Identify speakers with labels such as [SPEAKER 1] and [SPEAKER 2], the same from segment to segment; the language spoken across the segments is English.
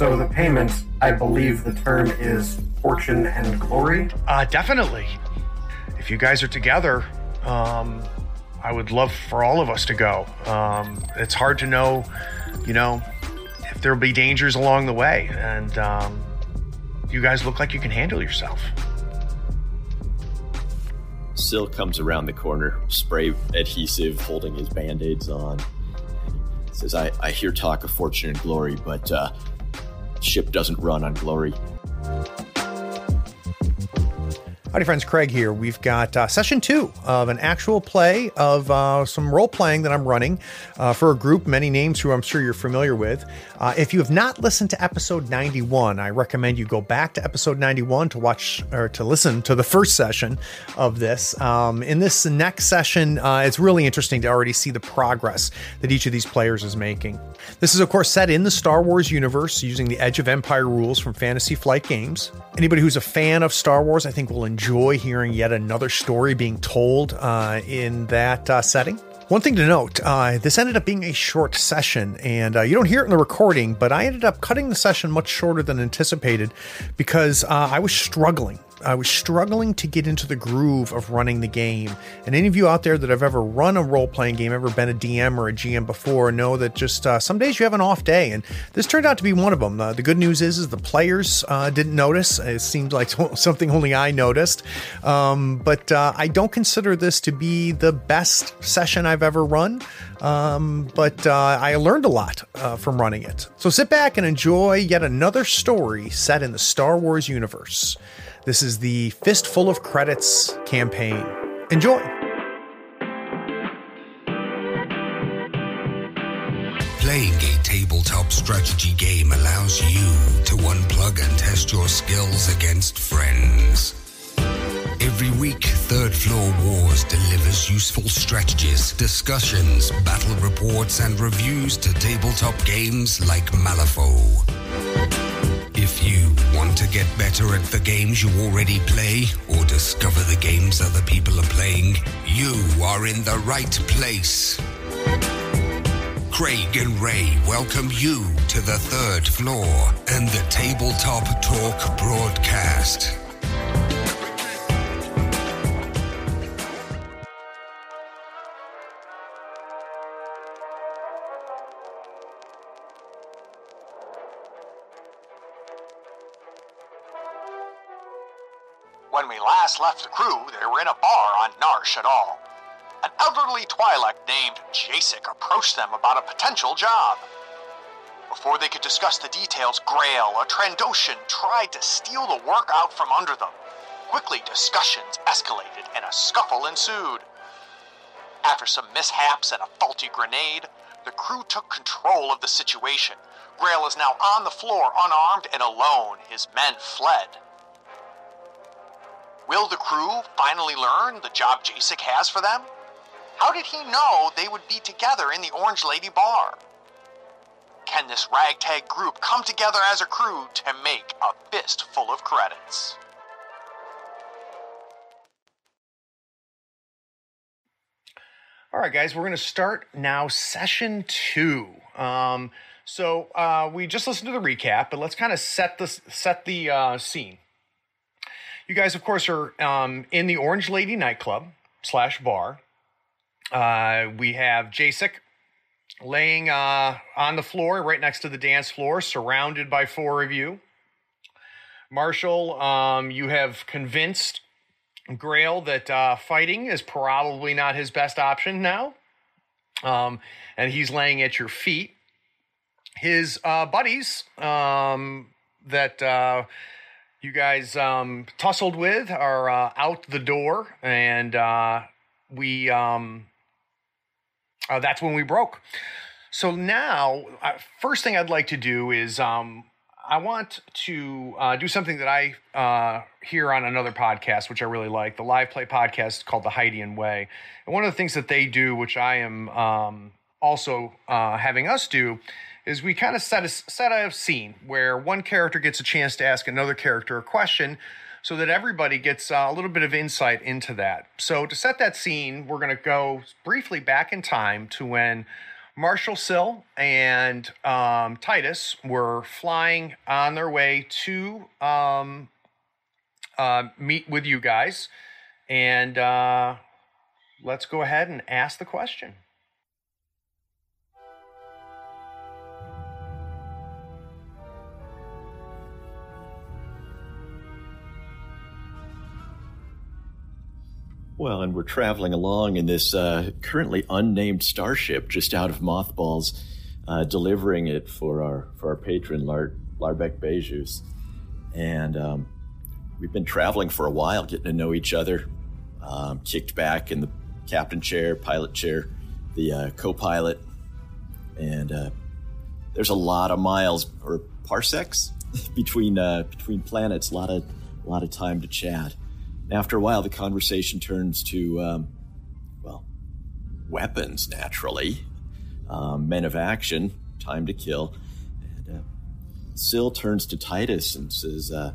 [SPEAKER 1] So the payment, I believe the term is fortune and glory.
[SPEAKER 2] Uh, definitely. If you guys are together, um, I would love for all of us to go. Um, it's hard to know, you know, if there'll be dangers along the way, and um, you guys look like you can handle yourself.
[SPEAKER 3] Sill comes around the corner, spray adhesive, holding his band aids on. Says, I, I hear talk of fortune and glory, but uh, ship doesn't run on glory.
[SPEAKER 4] Howdy, friends. Craig here. We've got uh, session two of an actual play of uh, some role playing that I'm running uh, for a group, many names who I'm sure you're familiar with. Uh, if you have not listened to episode 91, I recommend you go back to episode 91 to watch or to listen to the first session of this. Um, in this next session, uh, it's really interesting to already see the progress that each of these players is making. This is, of course, set in the Star Wars universe using the Edge of Empire rules from Fantasy Flight Games. Anybody who's a fan of Star Wars, I think, will enjoy hearing yet another story being told uh, in that uh, setting. One thing to note uh, this ended up being a short session, and uh, you don't hear it in the recording, but I ended up cutting the session much shorter than anticipated because uh, I was struggling I was struggling to get into the groove of running the game. And any of you out there that have ever run a role playing game, ever been a DM or a GM before, know that just uh, some days you have an off day. And this turned out to be one of them. Uh, the good news is, is the players uh, didn't notice. It seemed like something only I noticed. Um, but uh, I don't consider this to be the best session I've ever run. Um, but uh, I learned a lot uh, from running it. So sit back and enjoy yet another story set in the Star Wars universe. This is the Fistful of Credits campaign. Enjoy!
[SPEAKER 5] Playing a tabletop strategy game allows you to unplug and test your skills against friends. Every week, Third Floor Wars delivers useful strategies, discussions, battle reports, and reviews to tabletop games like Malifaux. If you want to get better at the games you already play or discover the games other people are playing, you are in the right place. Craig and Ray welcome you to the third floor and the Tabletop Talk broadcast.
[SPEAKER 6] We last left the crew, they were in a bar on Nar Shaddaa. An elderly Twi'lek named Jasek approached them about a potential job. Before they could discuss the details, Grail, a Trandoshan, tried to steal the work out from under them. Quickly, discussions escalated and a scuffle ensued. After some mishaps and a faulty grenade, the crew took control of the situation. Grail is now on the floor, unarmed and alone. His men fled. Will the crew finally learn the job Jasek has for them? How did he know they would be together in the Orange Lady bar? Can this ragtag group come together as a crew to make a fist full of credits?
[SPEAKER 2] All right, guys, we're going to start now session two. Um, so uh, we just listened to the recap, but let's kind of set the set the uh, scene. You guys, of course, are um, in the Orange Lady nightclub slash bar. Uh, we have Jasek laying uh, on the floor right next to the dance floor, surrounded by four of you. Marshall, um, you have convinced Grail that uh, fighting is probably not his best option now. Um, and he's laying at your feet. His uh, buddies um, that uh, you guys um, tussled with are uh, out the door, and uh, we um, uh, that's when we broke. So now, uh, first thing I'd like to do is um, I want to uh, do something that I uh, hear on another podcast, which I really like, the live play podcast called The Haitian Way. And one of the things that they do, which I am um, also having us do, is we kind of set a set a scene where one character gets a chance to ask another character a question so that everybody gets uh, a little bit of insight into that. So to set that scene, we're going to go briefly back in time to when Marshall Sill and um, Titus were flying on their way to um, uh, meet with you guys. And uh, let's go ahead and ask the question.
[SPEAKER 3] Well, and we're traveling along in this uh, currently unnamed starship just out of mothballs, uh, delivering it for our for our patron Lar- Larbeck Bejus. And um, we've been traveling for a while, getting to know each other. Um, kicked back in the captain chair, pilot chair, the uh, co-pilot, and uh, there's a lot of miles or parsecs between uh, between planets. A lot of a lot of time to chat. After a while, the conversation turns to, um, well, weapons, naturally. Um, men of action, time to kill. And uh, Sill turns to Titus and says, uh,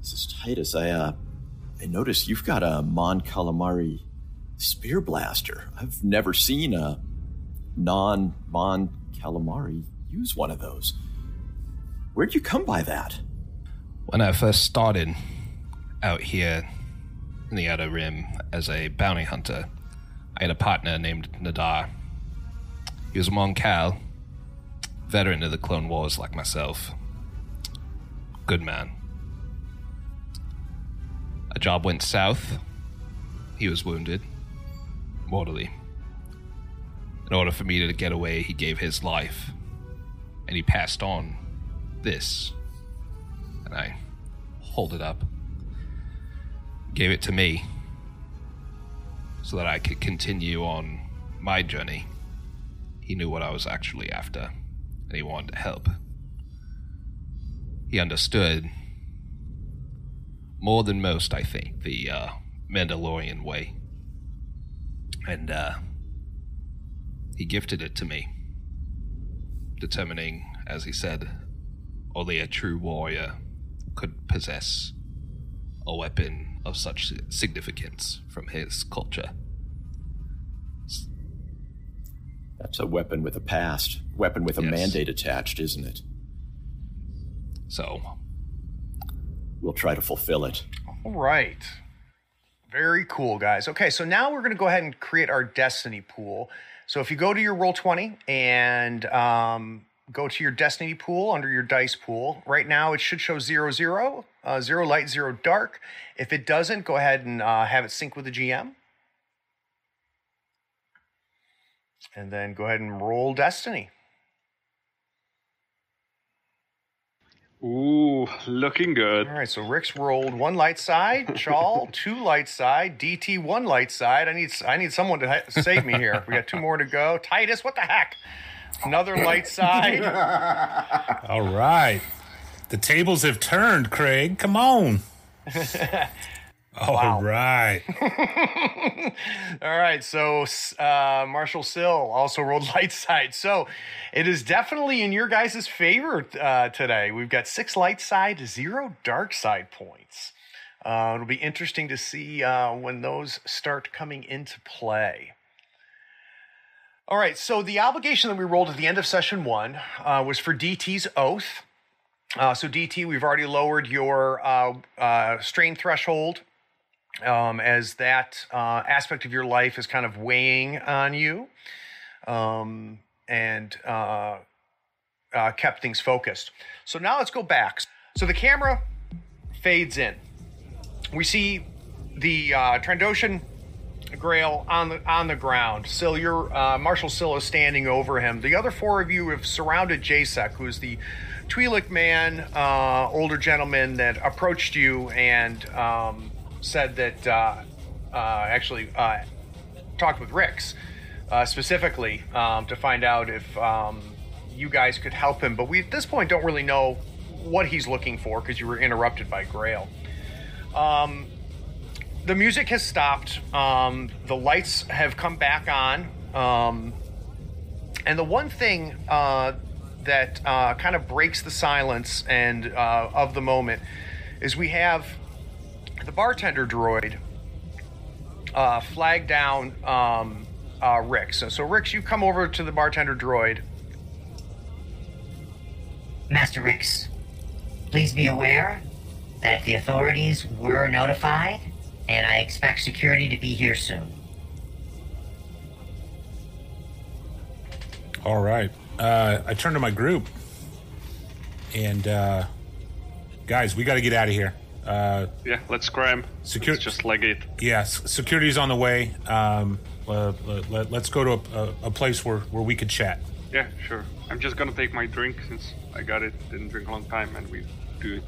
[SPEAKER 3] says Titus, I, uh, I notice you've got a Mon Calamari spear blaster. I've never seen a non Mon Calamari use one of those. Where'd you come by that?
[SPEAKER 7] When I first started out here in the Outer Rim as a bounty hunter, I had a partner named Nadar. He was a Mon Cal, veteran of the Clone Wars like myself. Good man. A job went south. He was wounded, mortally. In order for me to get away, he gave his life. And he passed on this. And I hold it up. Gave it to me so that I could continue on my journey. He knew what I was actually after, and he wanted to help. He understood more than most, I think, the uh, Mandalorian way. And uh, he gifted it to me, determining, as he said, only a true warrior could possess a weapon of such significance from his culture.
[SPEAKER 3] That's a weapon with a past, weapon with a
[SPEAKER 7] Yes.
[SPEAKER 3] mandate attached, isn't it?
[SPEAKER 7] So,
[SPEAKER 3] We'll try to fulfill it.
[SPEAKER 2] All right. Very cool, guys. Okay, so now we're going to go ahead and create our destiny pool. So if you go to your Roll20 and um, go to your destiny pool under your dice pool, right now it should show zero, zero, uh, zero light, zero dark. If it doesn't, go ahead and uh, have it sync with the GM. And then go ahead and roll destiny.
[SPEAKER 8] Ooh, looking good.
[SPEAKER 2] All right, so Rix rolled one light side, Chal two light side, DT one light side. I need I need someone to ha- save me here. We got two more to go. Titus, what the heck? Another light side.
[SPEAKER 9] All right. The tables have turned, Craig. Come on. All
[SPEAKER 2] Wow.
[SPEAKER 9] right.
[SPEAKER 2] All right, so uh, Marshall Sill also rolled light side. So it is definitely in your guys' favor uh, today. We've got six light side, zero dark side points. Uh, it'll be interesting to see uh, when those start coming into play. All right, so the obligation that we rolled at the end of session one uh, was for DT's oath. Uh, so DT, we've already lowered your uh, uh, strain threshold um, as that uh, aspect of your life is kind of weighing on you um, and uh, kept things focused. So now let's go back. So the camera fades in. We see the Trandoshan Grail on the on the ground. Sill, your uh, Marshal Sill is standing over him. The other four of you have surrounded Jasek, who's the Twi'lek man, uh, older gentleman that approached you and um, said that uh, uh, actually uh, talked with Rix uh, specifically um, to find out if um, you guys could help him. But we at this point don't really know what he's looking for because you were interrupted by Grail. Um, the music has stopped. Um, the lights have come back on. Um, and the one thing uh, that uh, kind of breaks the silence and uh, of the moment is we have the bartender droid uh, flag down um, uh, Rix. So, so Rix, you come over to the bartender droid.
[SPEAKER 8] Master Rix, please be aware that the authorities were notified, and I expect security to be here soon.
[SPEAKER 9] All right. Uh, I turn to my group, and uh, guys, we got to get out of here. Uh,
[SPEAKER 10] Yeah, let's scram.
[SPEAKER 9] Secure-
[SPEAKER 10] Let's just leg it.
[SPEAKER 9] yes, security's on the way. Um, uh, let, us go to a, a, a place where, where we could chat.
[SPEAKER 10] Yeah, sure. I'm just gonna take my drink since I got it. Didn't drink a long time, and we do it.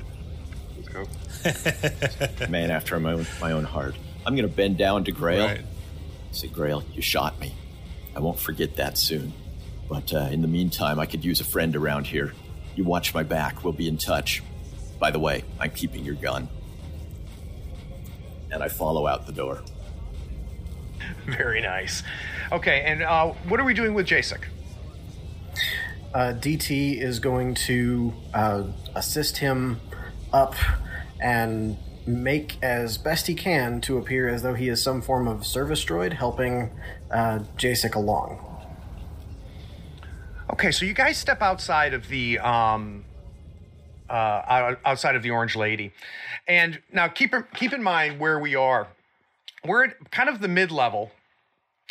[SPEAKER 10] Let's.
[SPEAKER 3] Man after my own, my own heart. I'm going to bend down to Grail.
[SPEAKER 9] Right.
[SPEAKER 3] Say, Grail, you shot me. I won't forget that soon. But uh, in the meantime, I could use a friend around here. You watch my back. We'll be in touch. By the way, I'm keeping your gun. And I follow out the door.
[SPEAKER 2] Very nice. Okay, and uh, what are we doing with Jasek?
[SPEAKER 1] Uh, DT is going to uh, assist him up and make as best he can to appear as though he is some form of service droid helping uh, Jasek along.
[SPEAKER 2] Okay, so you guys step outside of the um, uh, outside of the Orange Lady, and now keep keep in mind where we are. We're at kind of the mid level.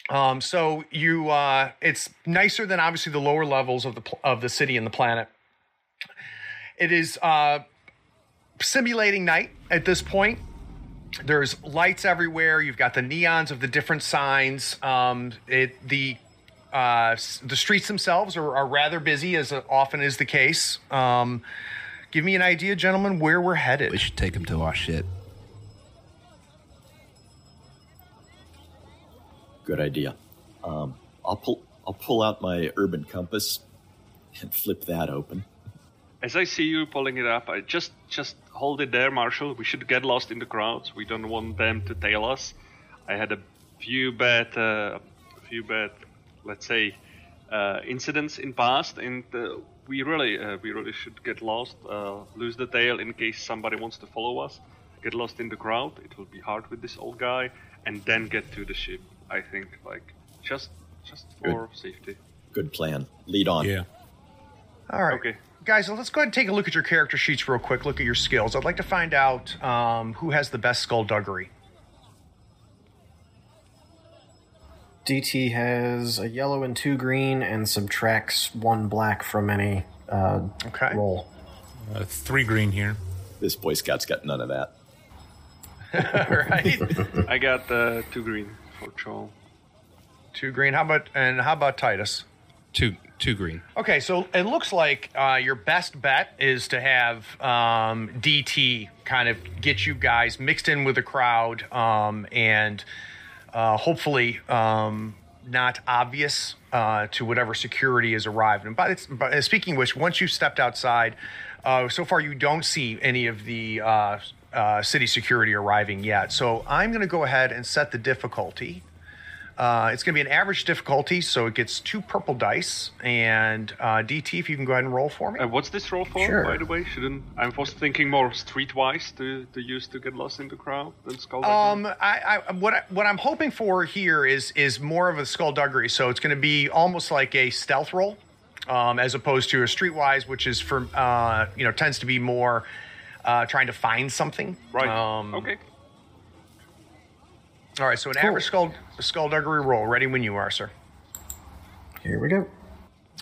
[SPEAKER 2] Um, so you, uh, it's nicer than obviously the lower levels of the of the city and the planet. It is uh, simulating night at this point. There's lights everywhere. You've got the neons of the different signs. Um, it the uh, the streets themselves are, are rather busy, as often is the case. Um, give me an idea, gentlemen, where we're headed.
[SPEAKER 7] We should take him to our shit.
[SPEAKER 3] Good idea. Um, I'll pull I'll pull out my urban compass and flip that open.
[SPEAKER 10] As I see you pulling it up, I just just hold it there, Marshall. We should get lost in the crowds. We don't want them to tail us. I had a few bad, uh, a few bad, let's say, uh, incidents in past, and uh, we really, uh, we really should get lost, uh, lose the tail in case somebody wants to follow us. Get lost in the crowd. It will be hard with this old guy, and then get to the ship. I think, like, just, just for safety.
[SPEAKER 3] Good plan. Lead on.
[SPEAKER 9] Yeah.
[SPEAKER 2] All right.
[SPEAKER 10] Okay.
[SPEAKER 2] Guys, let's go ahead and take a look at your character sheets real quick. Look at your skills. I'd like to find out um, who has the best skullduggery.
[SPEAKER 1] DT has a yellow and two green and subtracts one black from any uh,
[SPEAKER 2] Okay.
[SPEAKER 1] roll.
[SPEAKER 9] Uh, three green here.
[SPEAKER 3] This Boy Scout's got none of that.
[SPEAKER 2] All right.
[SPEAKER 10] I got uh, two green for Joel.
[SPEAKER 2] Two green. How about and how about Titus?
[SPEAKER 7] Two two green.
[SPEAKER 2] Okay, so it looks like uh, your best bet is to have um, DT kind of get you guys mixed in with the crowd um, and uh, hopefully um, not obvious uh, to whatever security has arrived. And by, by uh, speaking which, once you stepped outside, uh, so far you don't see any of the uh, uh, city security arriving yet. So I'm going to go ahead and set the difficulty. Uh, it's going to be an average difficulty, so it gets two purple dice. And uh, DT, if you can go ahead and roll for me.
[SPEAKER 10] Uh, what's this roll for,
[SPEAKER 1] Sure.
[SPEAKER 10] by the way? Shouldn't I was thinking more streetwise to, to use to get lost in the crowd than skull.
[SPEAKER 2] Um, I, I what I, what I'm hoping for here is is more of a skullduggery. So it's going to be almost like a stealth roll, um, as opposed to a streetwise, which is for uh, you know tends to be more uh, trying to find something.
[SPEAKER 10] right.
[SPEAKER 2] Um,
[SPEAKER 10] okay.
[SPEAKER 2] All right. So an average skull skullduggery roll. Ready when you are, sir.
[SPEAKER 1] Here we go.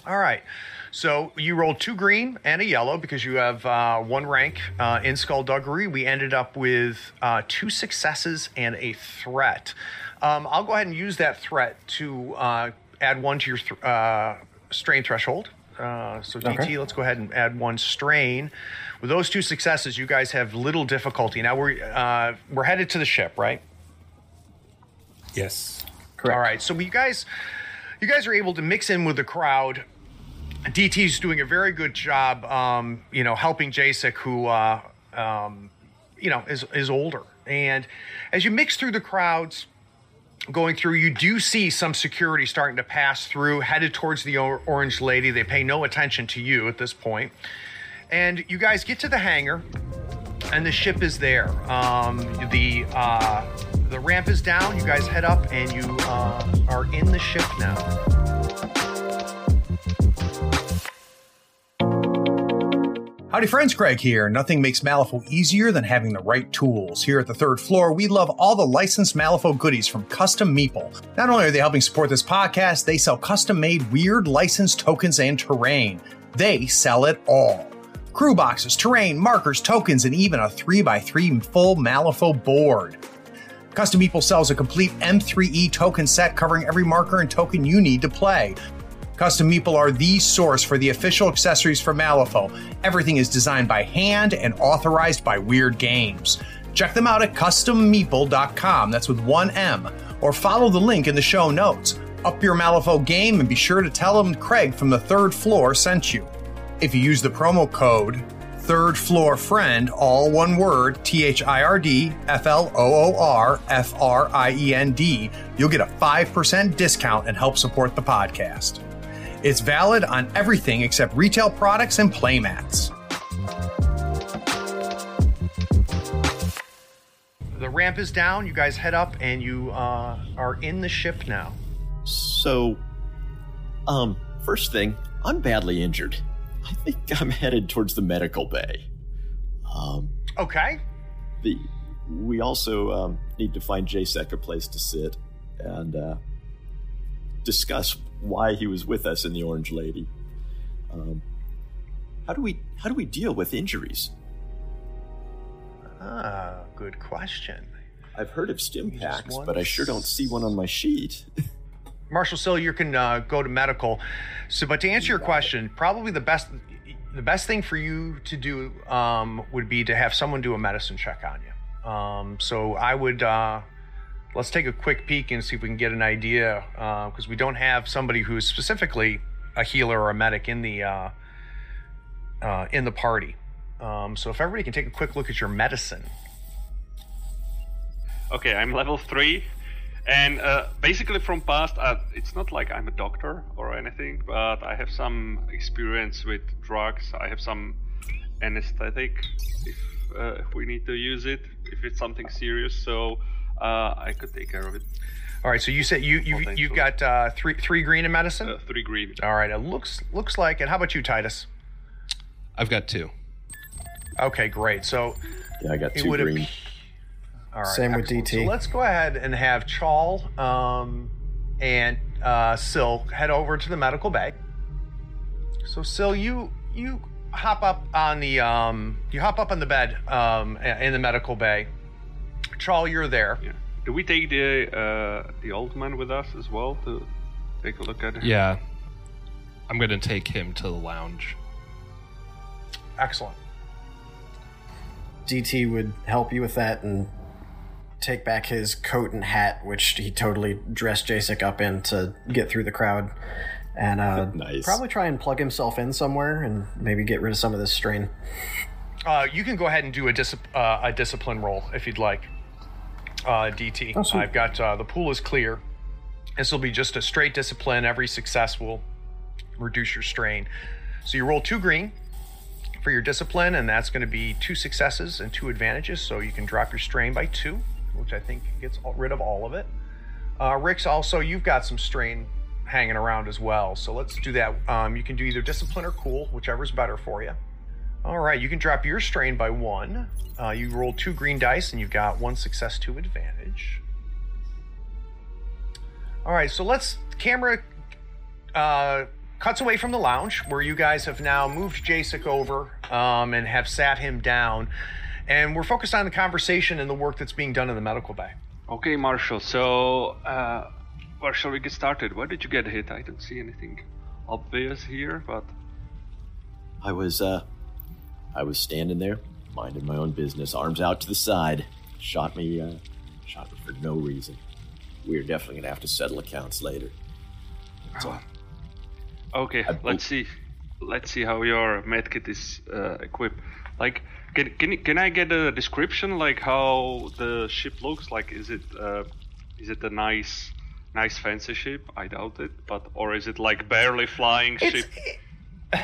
[SPEAKER 2] All right. So you rolled two green and a yellow because you have uh, one rank uh, in skullduggery. We ended up with uh, two successes and a threat. Um, I'll go ahead and use that threat to uh, add one to your th- uh, strain threshold. Uh, so DT,
[SPEAKER 1] Okay.
[SPEAKER 2] let's go ahead and add one strain. With those two successes, you guys have little difficulty. Now we're uh, we're headed to the ship, right?
[SPEAKER 9] Yes.
[SPEAKER 1] Correct.
[SPEAKER 2] All right. So you guys, you guys are able to mix in with the crowd. DT's doing a very good job, um, you know, helping Jasek, who, uh, um, you know, is is older. And as you mix through the crowds, going through, you do see some security starting to pass through, headed towards the Orange Lady. They pay no attention to you at this point. And you guys get to the hangar, and the ship is there. Um, the uh, the ramp is down. You guys head up, and you uh, are in the ship now.
[SPEAKER 4] Howdy, friends. Craig here. Nothing makes Malifaux easier than having the right tools. Here at the third floor, we love all the licensed Malifaux goodies from Custom Meeple. Not only are they helping support this podcast, they sell custom made weird licensed tokens and terrain. They sell it all crew boxes, terrain, markers, tokens, and even a 3x3 full Malifaux board. Custom Meeple sells a complete M3E token set covering every marker and token you need to play. Custom Meeple are the source for the official accessories for Malifaux. Everything is designed by hand and authorized by Wyrd Games. Check them out at custommeeple.com, that's with one M, or follow the link in the show notes. Up your Malifaux game and be sure to tell them Craig from the third floor sent you. If you use the promo code third floor friend, all one word, T H I R D F L O O R F R I E N D, you'll get a 5% discount and help support the podcast. It's valid on everything except retail products and playmats.
[SPEAKER 2] The ramp is down. You guys head up, and you uh, are in the ship now.
[SPEAKER 3] So, um, first thing, I'm badly injured. I think I'm headed towards the medical bay. Um,
[SPEAKER 2] Okay.
[SPEAKER 3] the we also um, need to find Jasek a place to sit and uh, discuss why he was with us in the Orange Lady. Um, how do we how do we deal with injuries?
[SPEAKER 2] Ah, good question.
[SPEAKER 3] I've heard of stim packs, but I sure don't see one on my sheet.
[SPEAKER 2] Marshall Sill, you can uh, go to medical. So, but to answer your question, probably the best the best thing for you to do um, would be to have someone do a medicine check on you. Um, so I would uh, let's take a quick peek and see if we can get an idea because we don't have somebody who's specifically a healer or a medic in the uh, uh, in the party. Um, so if everybody can take a quick look at your medicine.
[SPEAKER 10] Okay, I'm level three, and uh, basically from past, uh, it's not like I'm a doctor or anything, but I have some experience with drugs. I have some anesthetic if uh, if we need to use it, if it's something serious. So uh, I could take care of it.
[SPEAKER 2] All right, so you said you you
[SPEAKER 10] thanks
[SPEAKER 2] you've got uh, three three green in medicine.
[SPEAKER 10] Uh, three green.
[SPEAKER 2] All right, it looks looks like it. How about you, Titus?
[SPEAKER 7] I've got two.
[SPEAKER 2] Okay, great. So
[SPEAKER 3] yeah, I got
[SPEAKER 2] it
[SPEAKER 3] two
[SPEAKER 2] would
[SPEAKER 3] green.
[SPEAKER 2] Have. All right,
[SPEAKER 1] Same with. DT.
[SPEAKER 2] So let's go ahead and have Chal um, and uh, Sill head over to the medical bay. So Sill, you you hop up on the um, you hop up on the bed um, in the medical bay. Chal, you're there.
[SPEAKER 10] Yeah. Do we take the uh, the old man with us as well to take a look at Him?
[SPEAKER 7] Yeah. I'm gonna take him to the lounge.
[SPEAKER 2] Excellent.
[SPEAKER 1] DT would help you with that and take back his coat and hat, which he totally dressed Jasek up in to get through the crowd. And uh,
[SPEAKER 3] Nice.
[SPEAKER 1] probably try and plug himself in somewhere and maybe get rid of some of this strain.
[SPEAKER 2] Uh, you can go ahead and do a, dis- uh, a discipline roll if you'd like. Uh, DT.
[SPEAKER 1] Oh.
[SPEAKER 2] I've got uh, the pool is clear. This will be just a straight discipline. Every success will reduce your strain. So you roll two green for your discipline, and that's going to be two successes and two advantages. So you can drop your strain by two, which I think gets rid of all of it. Uh, Rix also, you've got some strain hanging around as well. So let's do that. Um, you can do either discipline or cool, whichever's better for you. All right, you can drop your strain by one. Uh, you roll two green dice, and you've got one success, two advantage. All right, so let's camera uh, cuts away from the lounge where you guys have now moved Jasek over um, and have sat him down, and we're focused on the conversation and the work that's being done in the medical bay.
[SPEAKER 10] Okay, Marshall. So, uh, where shall we get started? Where did you get hit? I don't see anything obvious here, but
[SPEAKER 3] I was uh I was standing there, minding my own business, arms out to the side. Shot me uh shot me for no reason. We're definitely gonna have to settle accounts later. That's all.
[SPEAKER 10] okay.
[SPEAKER 3] I-
[SPEAKER 10] let's see. Let's see how your medkit is uh, equipped. Like, can can can I get a description like how the ship looks? Like, is it uh, is it a nice nice fancy ship? I doubt it. But or is it like barely flying ship?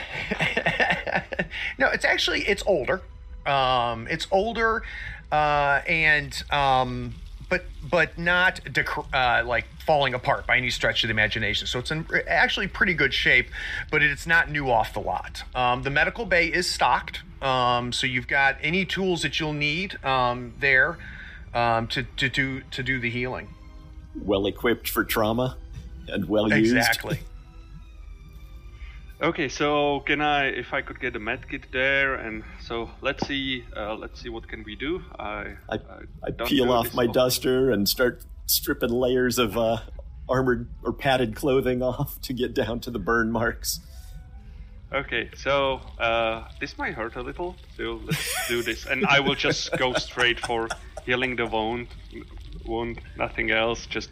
[SPEAKER 2] no, it's actually it's older. Um, it's older, uh, and um, but but not dec- uh, like falling apart by any stretch of the imagination. So it's in actually pretty good shape, but it's not new off the lot. Um, the medical bay is stocked, um, so you've got any tools that you'll need um, there um, to to do to do the healing.
[SPEAKER 3] Well equipped for trauma and well used.
[SPEAKER 2] Exactly.
[SPEAKER 10] Okay, so can I, if I could get a medkit there, and so let's see, uh, let's see what can we do. I
[SPEAKER 3] I, I
[SPEAKER 10] don't
[SPEAKER 3] peel off my
[SPEAKER 10] often.
[SPEAKER 3] duster and start stripping layers of uh, armored or padded clothing off to get down to the burn marks.
[SPEAKER 10] Okay, so uh, this might hurt a little, so let's do this, and I will just go straight for healing the wound, wound, nothing else. Just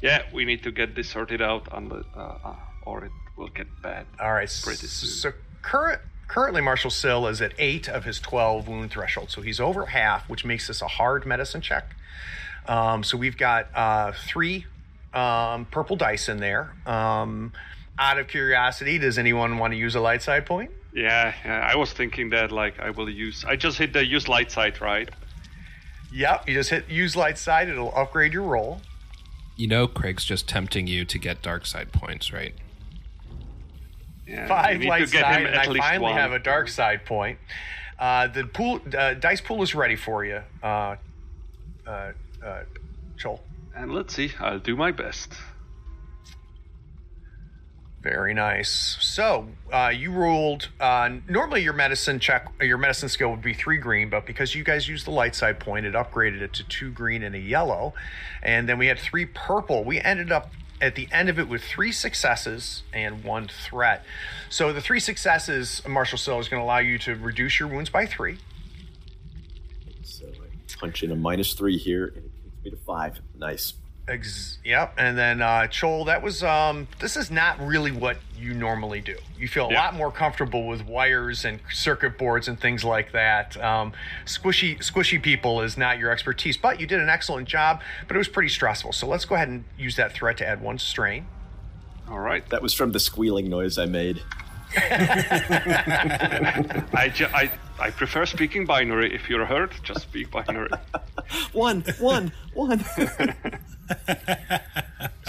[SPEAKER 10] yeah, we need to get this sorted out, on the, uh, uh, or it will get bad.
[SPEAKER 2] All right.
[SPEAKER 10] Pretty soon.
[SPEAKER 2] So current currently Marshall Sill is at eight of his twelve wound threshold, so he's over half, which makes this a hard medicine check. Um, so we've got uh, three um, purple dice in there. Um, out of curiosity, does anyone want to use a light side point?
[SPEAKER 10] Yeah, yeah, I was thinking that like I will use. I just hit the use light side, right?
[SPEAKER 2] Yep. You just hit use light side; it'll upgrade your roll.
[SPEAKER 7] You know, Craig's just tempting you to get dark side points, right?
[SPEAKER 10] Yeah,
[SPEAKER 2] Five
[SPEAKER 10] we need
[SPEAKER 2] light
[SPEAKER 10] to get
[SPEAKER 2] side,
[SPEAKER 10] him
[SPEAKER 2] and
[SPEAKER 10] at
[SPEAKER 2] I finally
[SPEAKER 10] one.
[SPEAKER 2] have a dark side point. Uh, the pool uh, dice pool is ready for you, uh, uh, uh, Joel.
[SPEAKER 10] And let's see, I'll do my best.
[SPEAKER 2] Very nice. So uh, you rolled. Uh, normally, your medicine check, your medicine skill would be three green, but because you guys used the light side point, it upgraded it to two green and a yellow, and then we had three purple. We ended up at the end of it with three successes and one threat. So the three successes, Marshall Sill is going to allow you to reduce your wounds by three.
[SPEAKER 3] So I punch in a minus three here, and it takes me to five. Nice.
[SPEAKER 2] Ex- yep. And then uh Chal, that was um this is not really what you normally do. You feel a
[SPEAKER 10] Yeah.
[SPEAKER 2] lot more comfortable with wires and circuit boards and things like that. Um squishy squishy people is not your expertise, but you did an excellent job, but it was pretty stressful. So let's go ahead and use that threat to add one strain.
[SPEAKER 10] All right.
[SPEAKER 3] That was from the squealing noise I made.
[SPEAKER 10] I, ju- I I prefer speaking binary. If you're hurt, just speak binary.
[SPEAKER 3] One, one, one.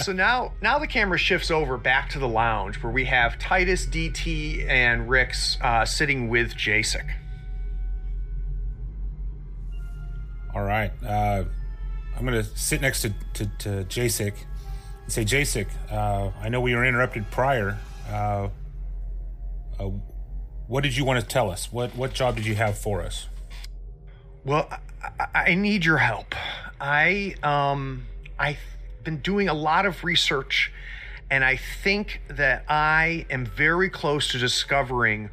[SPEAKER 2] So now now the camera shifts over back to the lounge where we have Titus, DT, and Rix uh, sitting with Jasek.
[SPEAKER 9] All right. Uh, I'm going to sit next to, to, to Jasek and say, Jasek, uh, I know we were interrupted prior. Uh, uh, what did you want to tell us? What, what job did you have for us?
[SPEAKER 2] Well, I, I need your help. I um I've been doing a lot of research and I think that I am very close to discovering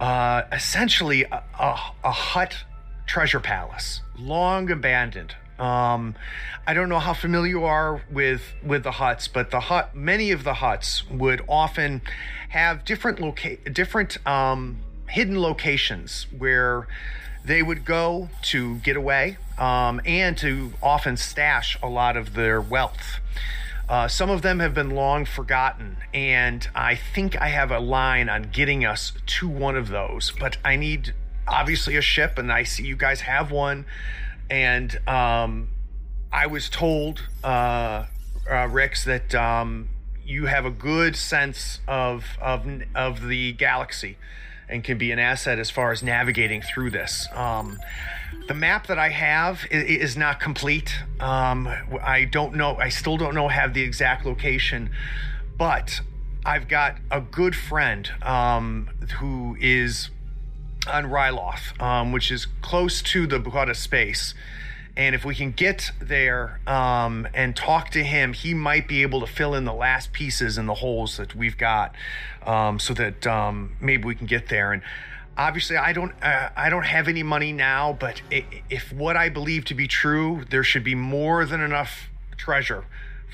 [SPEAKER 2] uh essentially a, a, a Hutt treasure palace, long abandoned. Um, I don't know how familiar you are with with the Hutts, but the Hutt, many of the Hutts would often have different loca- different um, hidden locations where they would go to get away um, and to often stash a lot of their wealth. Uh, some of them have been long forgotten, and I think I have a line on getting us to one of those. But I need obviously a ship, and I see you guys have one. And um, I was told, uh, uh, that um, you have a good sense of of of the galaxy and can be an asset as far as navigating through this. Um, the map that I have is not complete. Um, I don't know. I still don't know have the exact location, but I've got a good friend um, who is on Ryloth, um, which is close to the Buhata space. And if we can get there um, and talk to him, he might be able to fill in the last pieces and the holes that we've got, um, so that um, maybe we can get there. And obviously, I don't, uh, I don't have any money now. But if what I believe to be true, there should be more than enough treasure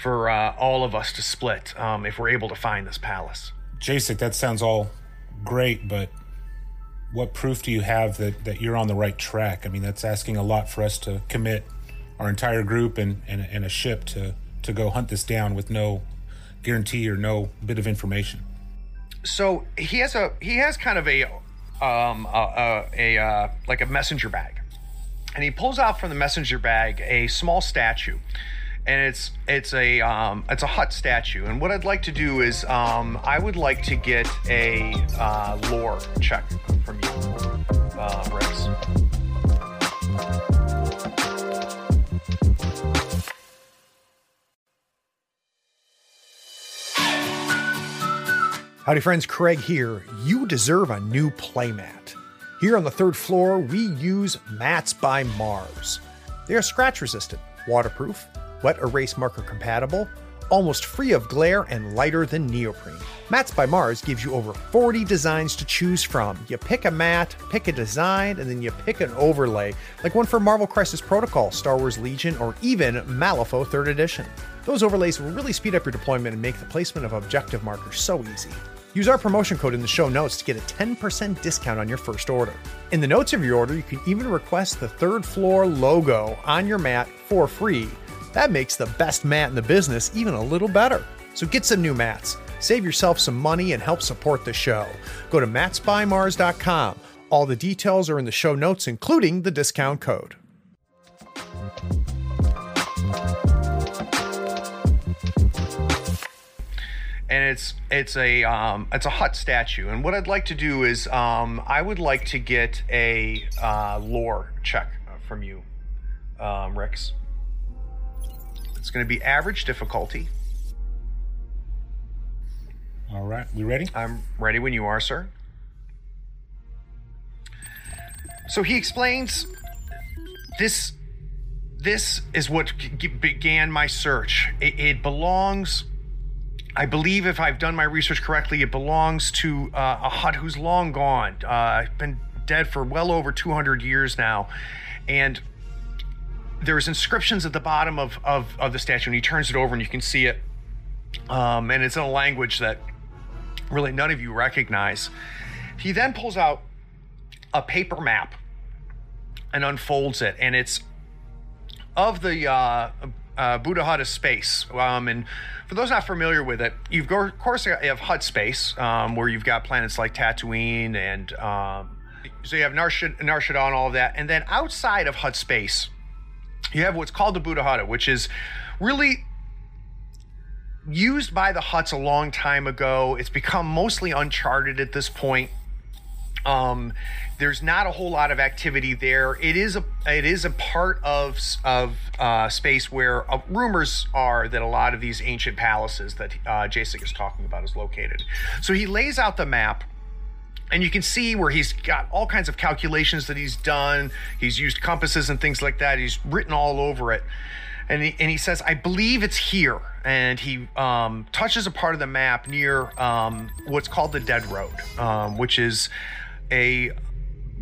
[SPEAKER 2] for uh, all of us to split um, if we're able to find this palace.
[SPEAKER 9] Jasek, that sounds all great, but what proof do you have that, that you're on the right track? I mean, that's asking a lot for us to commit our entire group and, and, and a ship to, to go hunt this down with no guarantee or no bit of information.
[SPEAKER 2] so he has a he has kind of a um a, a, a uh, like a messenger bag and he pulls out from the messenger bag a small statue and it's it's a um, it's a Hutt statue. And what I'd like to do is um, I would like to get a uh, lore check from you, uh, Rix.
[SPEAKER 4] Howdy, friends. Craig here. You deserve a new playmat. Here on the third floor, we use Mats by Mars. They are scratch resistant, waterproof, wet erase marker compatible, almost free of glare, and lighter than neoprene. Mats by Mars gives you over 40 designs to choose from. You pick a mat, pick a design, and then you pick an overlay, like one for Marvel Crisis Protocol, Star Wars Legion, or even Malifaux 3rd Edition. Those overlays will really speed up your deployment and make the placement of objective markers so easy. Use our promotion code in the show notes to get a 10% discount on your first order. In the notes of your order, you can even request the third floor logo on your mat for free. That makes the best mat in the business even a little better. So get some new mats, save yourself some money, and help support the show. Go to matsbymars.com. All the details are in the show notes, including the discount code.
[SPEAKER 2] and it's it's a um, it's a Hutt statue. And what I'd like to do is um, I would like to get a uh, lore check from you, um, Rix. It's going to be average difficulty.
[SPEAKER 9] All right, we ready?
[SPEAKER 2] I'm ready when you are, sir. So he explains this this is what g- began my search. It, it belongs I believe, if I've done my research correctly, it belongs to uh, a Hutt who's long gone. Uh, been dead for well over 200 years now. And there's inscriptions at the bottom of, of, of the statue, and he turns it over and you can see it. Um, and it's in a language that really none of you recognize. He then pulls out a paper map and unfolds it, and it's of the uh, uh, Buddha Hut of space. Um, and for those not familiar with it, you've go, of course you have Hutt space, um, where you've got planets like Tatooine, and um, so you have Nar Shaddaa and all of that. And then outside of Hutt space, you have what's called the Buddha Hut, which is really used by the Hutts a long time ago. It's become mostly uncharted at this point. Um, there's not a whole lot of activity there. It is a it is a part of of uh, space where uh, rumors are that a lot of these ancient palaces that uh, is talking about is located. So he lays out the map. And you can see where he's got all kinds of calculations that he's done. He's used compasses and things like that. He's written all over it. And he, and he says, I believe it's here. And he um, touches a part of the map near um, what's called the Dead Road, um, which is a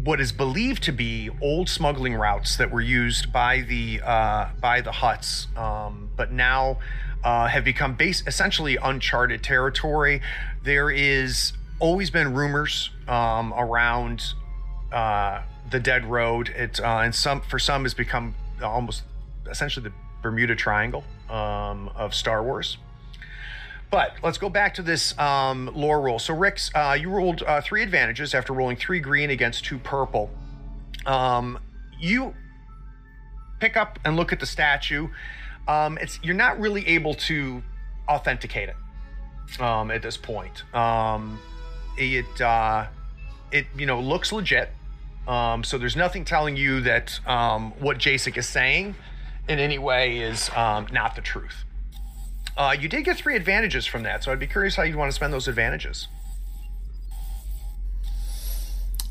[SPEAKER 2] what is believed to be old smuggling routes that were used by the uh, by the Hutts, um, but now uh, have become base essentially uncharted territory. There is always been rumors um, around uh, the Dead Road. It uh, and some for some has become almost essentially the Bermuda Triangle um, of Star Wars. But let's go back to this um, lore roll. So, Rix, uh, you rolled uh, three advantages after rolling three green against two purple. Um, you pick up and look at the statue. Um, it's you're not really able to authenticate it um, at this point. It uh, it you know looks legit. Um, so there's nothing telling you that um, what Jasek is saying in any way is um, not the truth. Uh, you did get three advantages from that, so I'd be curious how you'd want to spend those advantages.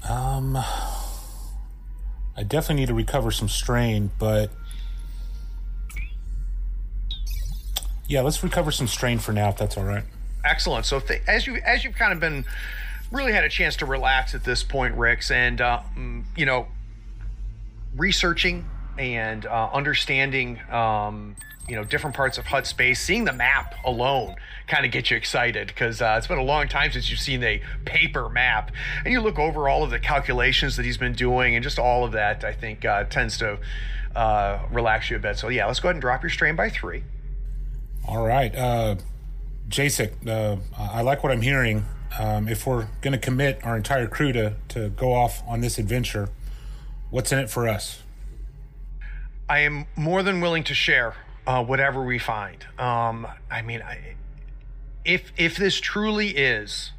[SPEAKER 9] Um, I definitely need to recover some strain, but yeah, let's recover some strain for now, if that's all right.
[SPEAKER 2] Excellent. So, th- as you as you've kind of been really had a chance to relax at this point, Rix, and uh, mm, you know, researching and uh, understanding um, you know different parts of Hutt space seeing the map alone kind of gets you excited because uh, it's been a long time since you've seen a paper map. And you look over all of the calculations that he's been doing and just all of that i think uh, tends to uh, relax you a bit. So yeah let's go ahead and drop your strain by three.
[SPEAKER 9] All right Jasek, uh, I like what I'm hearing. Um, if we're going to commit our entire crew to, to go off on this adventure, what's in it for us?
[SPEAKER 2] I am more than willing to share uh, whatever we find. Um, I mean, I, if if this truly is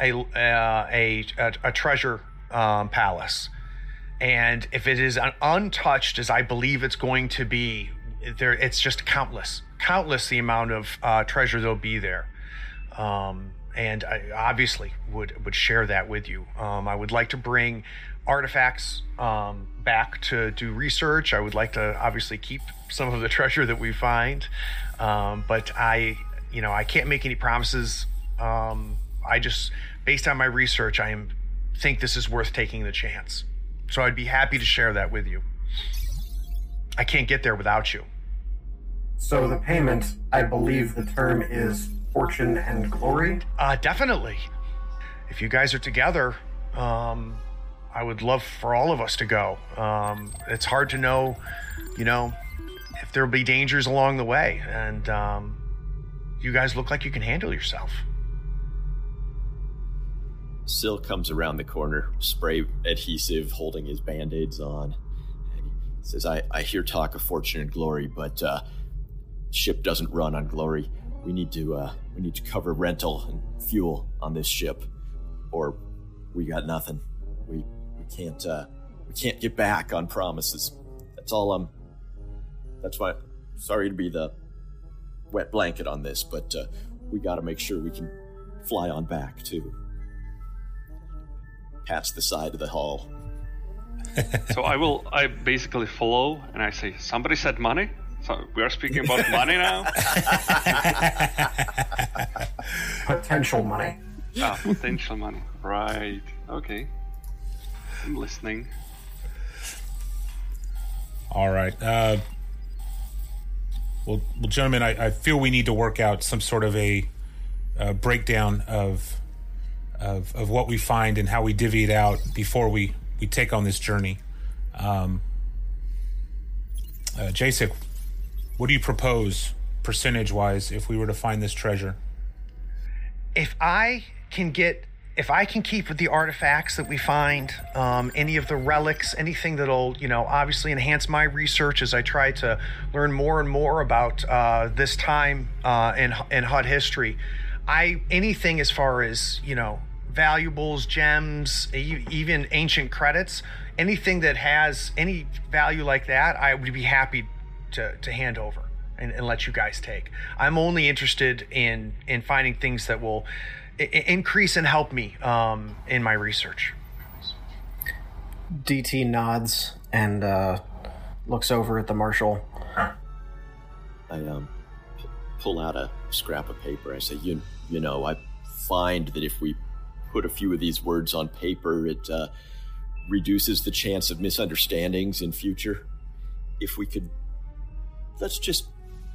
[SPEAKER 2] a uh, a, a, a treasure um, palace, and if it is un- untouched as I believe it's going to be, there it's just countless, countless the amount of uh, treasure there'll be there. Um, and I obviously would would share that with you. Um, I would like to bring artifacts um, back to do research. I would like to obviously keep some of the treasure that we find, um, but I, you know, I can't make any promises. Um, I just, based on my research, I am think this is worth taking the chance. So I'd be happy to share that with you. I can't get there without you.
[SPEAKER 1] So the payment, I believe the term is fortune and glory.
[SPEAKER 2] Uh, definitely. If you guys are together, um, I would love for all of us to go. Um, it's hard to know, you know, if there'll be dangers along the way, and um, you guys look like you can handle yourself.
[SPEAKER 3] Sill comes around the corner, spray adhesive, holding his band aids on. And he says, I, I hear talk of fortune and glory, but uh, ship doesn't run on glory. We need to uh, we need to cover rental and fuel on this ship, or we got nothing. We we can't uh, we can't get back on promises. That's all I'm. That's why. Sorry to be the wet blanket on this, but uh, we got to make sure we can fly on back too. Pats the side of the hull.
[SPEAKER 10] so I will. I basically follow, and I say, "Somebody said money." So we are speaking about money now.
[SPEAKER 1] Potential money.
[SPEAKER 10] ah, potential money. Right. Okay. I'm listening.
[SPEAKER 9] All right. Uh, well, well, gentlemen, I, I feel we need to work out some sort of a, uh breakdown of, of of what we find and how we divvy it out before we we take on this journey. Um, uh, Jasek, what do you propose percentage wise if we were to find this treasure?
[SPEAKER 2] if I can get if I can keep with the artifacts that we find, um, any of the relics, anything that'll, you know, obviously enhance my research as I try to learn more and more about uh, this time uh, in in Hutt history. I anything as far as you know, valuables, gems, even ancient credits, anything that has any value like that, I would be happy to to hand over and, and let you guys take. I'm only interested in in finding things that will I- I- increase and help me um, in my research.
[SPEAKER 1] DT nods and uh, looks over at the marshal.
[SPEAKER 3] I um p- pull out a scrap of paper. I say, you you know, I find that if we put a few of these words on paper, it uh, reduces the chance of misunderstandings in future. If we could, let's just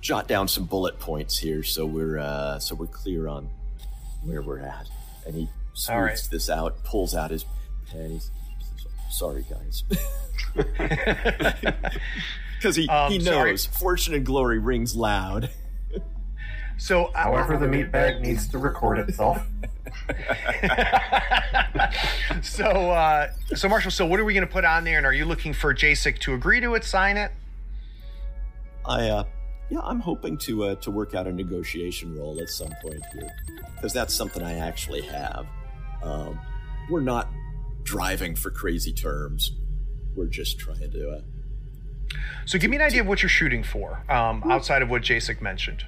[SPEAKER 3] jot down some bullet points here, so we're uh, so we're clear on where we're at. And he smooths
[SPEAKER 2] All right.
[SPEAKER 3] this out, pulls out his pen. He's, sorry, guys. Because he,
[SPEAKER 2] Um,
[SPEAKER 3] he
[SPEAKER 2] sorry.
[SPEAKER 3] knows fortune and glory rings loud.
[SPEAKER 2] So,
[SPEAKER 1] However, the meat bag needs to record itself.
[SPEAKER 2] so, uh, so Marshall. So, what are we going to put on there? And are you looking for Jasek to agree to it, sign it?
[SPEAKER 3] I uh yeah, I'm hoping to uh, to work out a negotiation role at some point here because that's something I actually have. Um, we're not driving for crazy terms. We're just trying to. Uh,
[SPEAKER 2] So, give me an idea of what you're shooting for, um, outside of what Jasek mentioned.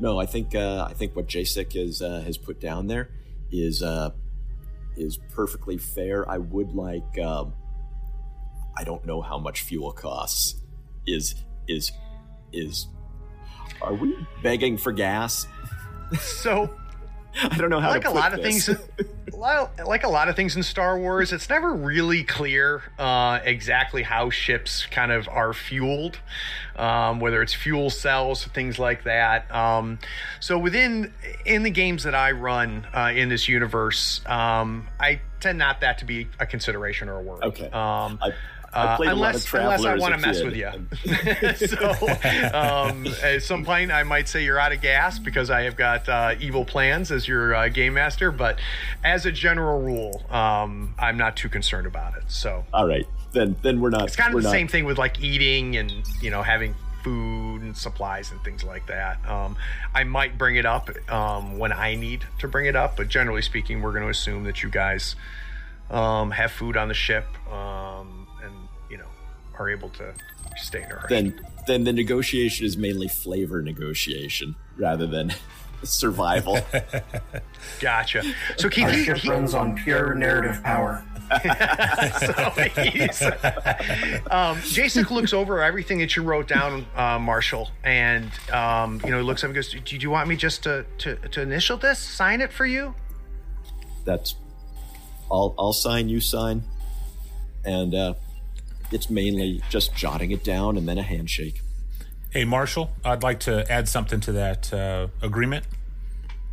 [SPEAKER 3] no, I think uh, I think what Jasek is uh, has put down there is uh, is perfectly fair. I would like. Um, I don't know how much fuel costs. Is is is. Are we begging for gas?
[SPEAKER 2] So,
[SPEAKER 3] I don't know how
[SPEAKER 2] like
[SPEAKER 3] to
[SPEAKER 2] a lot of
[SPEAKER 3] this.
[SPEAKER 2] things like a lot of things in star wars it's never really clear uh, exactly how ships kind of are fueled um, whether it's fuel cells things like that um, so within in the games that i run uh, in this universe um, i tend not that to be a consideration or a worry
[SPEAKER 3] Okay.
[SPEAKER 2] um,
[SPEAKER 3] I
[SPEAKER 2] uh, unless,
[SPEAKER 3] a lot of
[SPEAKER 2] unless I want to mess
[SPEAKER 3] kid,
[SPEAKER 2] with you. so, um, at some point, I might say you're out of gas because I have got uh, evil plans as your uh, game master. But as a general rule, um, I'm not too concerned about it. So,
[SPEAKER 3] All right. then then we're not.
[SPEAKER 2] It's kind of the
[SPEAKER 3] not,
[SPEAKER 2] same thing with like eating and you know having food and supplies and things like that. Um, I might bring it up um, when I need to bring it up, but generally speaking, we're going to assume that you guys um, have food on the ship are able to stay nourished.
[SPEAKER 3] Then then the negotiation is mainly flavor negotiation rather than survival.
[SPEAKER 2] Gotcha. So Keith,
[SPEAKER 1] Our
[SPEAKER 2] he,
[SPEAKER 1] ship
[SPEAKER 2] he-
[SPEAKER 1] runs on pure narrative power.
[SPEAKER 2] so um, Jasek looks over everything that you wrote down, uh, Marshall, and um, you know he looks up and goes, "Do do you want me just to, to to initial this, sign it for you?"
[SPEAKER 3] That's I'll I'll sign, you sign, and uh, it's mainly just jotting it down and then a handshake.
[SPEAKER 9] Hey, Marshall, I'd like to add something to that uh, agreement.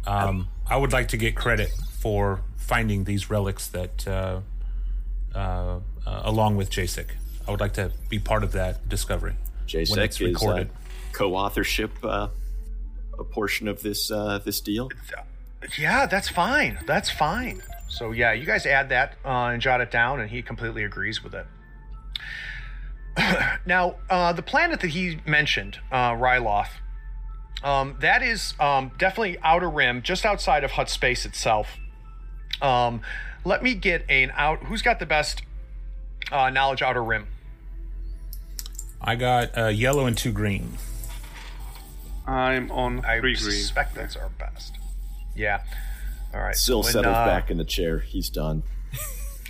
[SPEAKER 9] Um, I would like to get credit for finding these relics that, uh, uh, uh, along with Jasek. I would like to be part of that discovery. when
[SPEAKER 3] Jasek
[SPEAKER 9] it's
[SPEAKER 3] is uh,
[SPEAKER 9] recorded.
[SPEAKER 3] co-authorship uh, a portion of this uh, this deal.
[SPEAKER 2] Yeah, that's fine. That's fine. So yeah, you guys add that uh, and jot it down, and he completely agrees with it. now, uh, the planet that he mentioned, uh, Ryloth, um, that is um, definitely outer rim, just outside of Hutt space itself. Um, let me get an out. Who's got the best uh, knowledge outer rim?
[SPEAKER 9] I got uh, yellow and two green.
[SPEAKER 10] I'm on
[SPEAKER 2] I
[SPEAKER 10] three green.
[SPEAKER 2] suspect that's our best. Yeah. All right.
[SPEAKER 3] Still
[SPEAKER 2] when,
[SPEAKER 3] settles
[SPEAKER 2] uh,
[SPEAKER 3] back in the chair. He's done.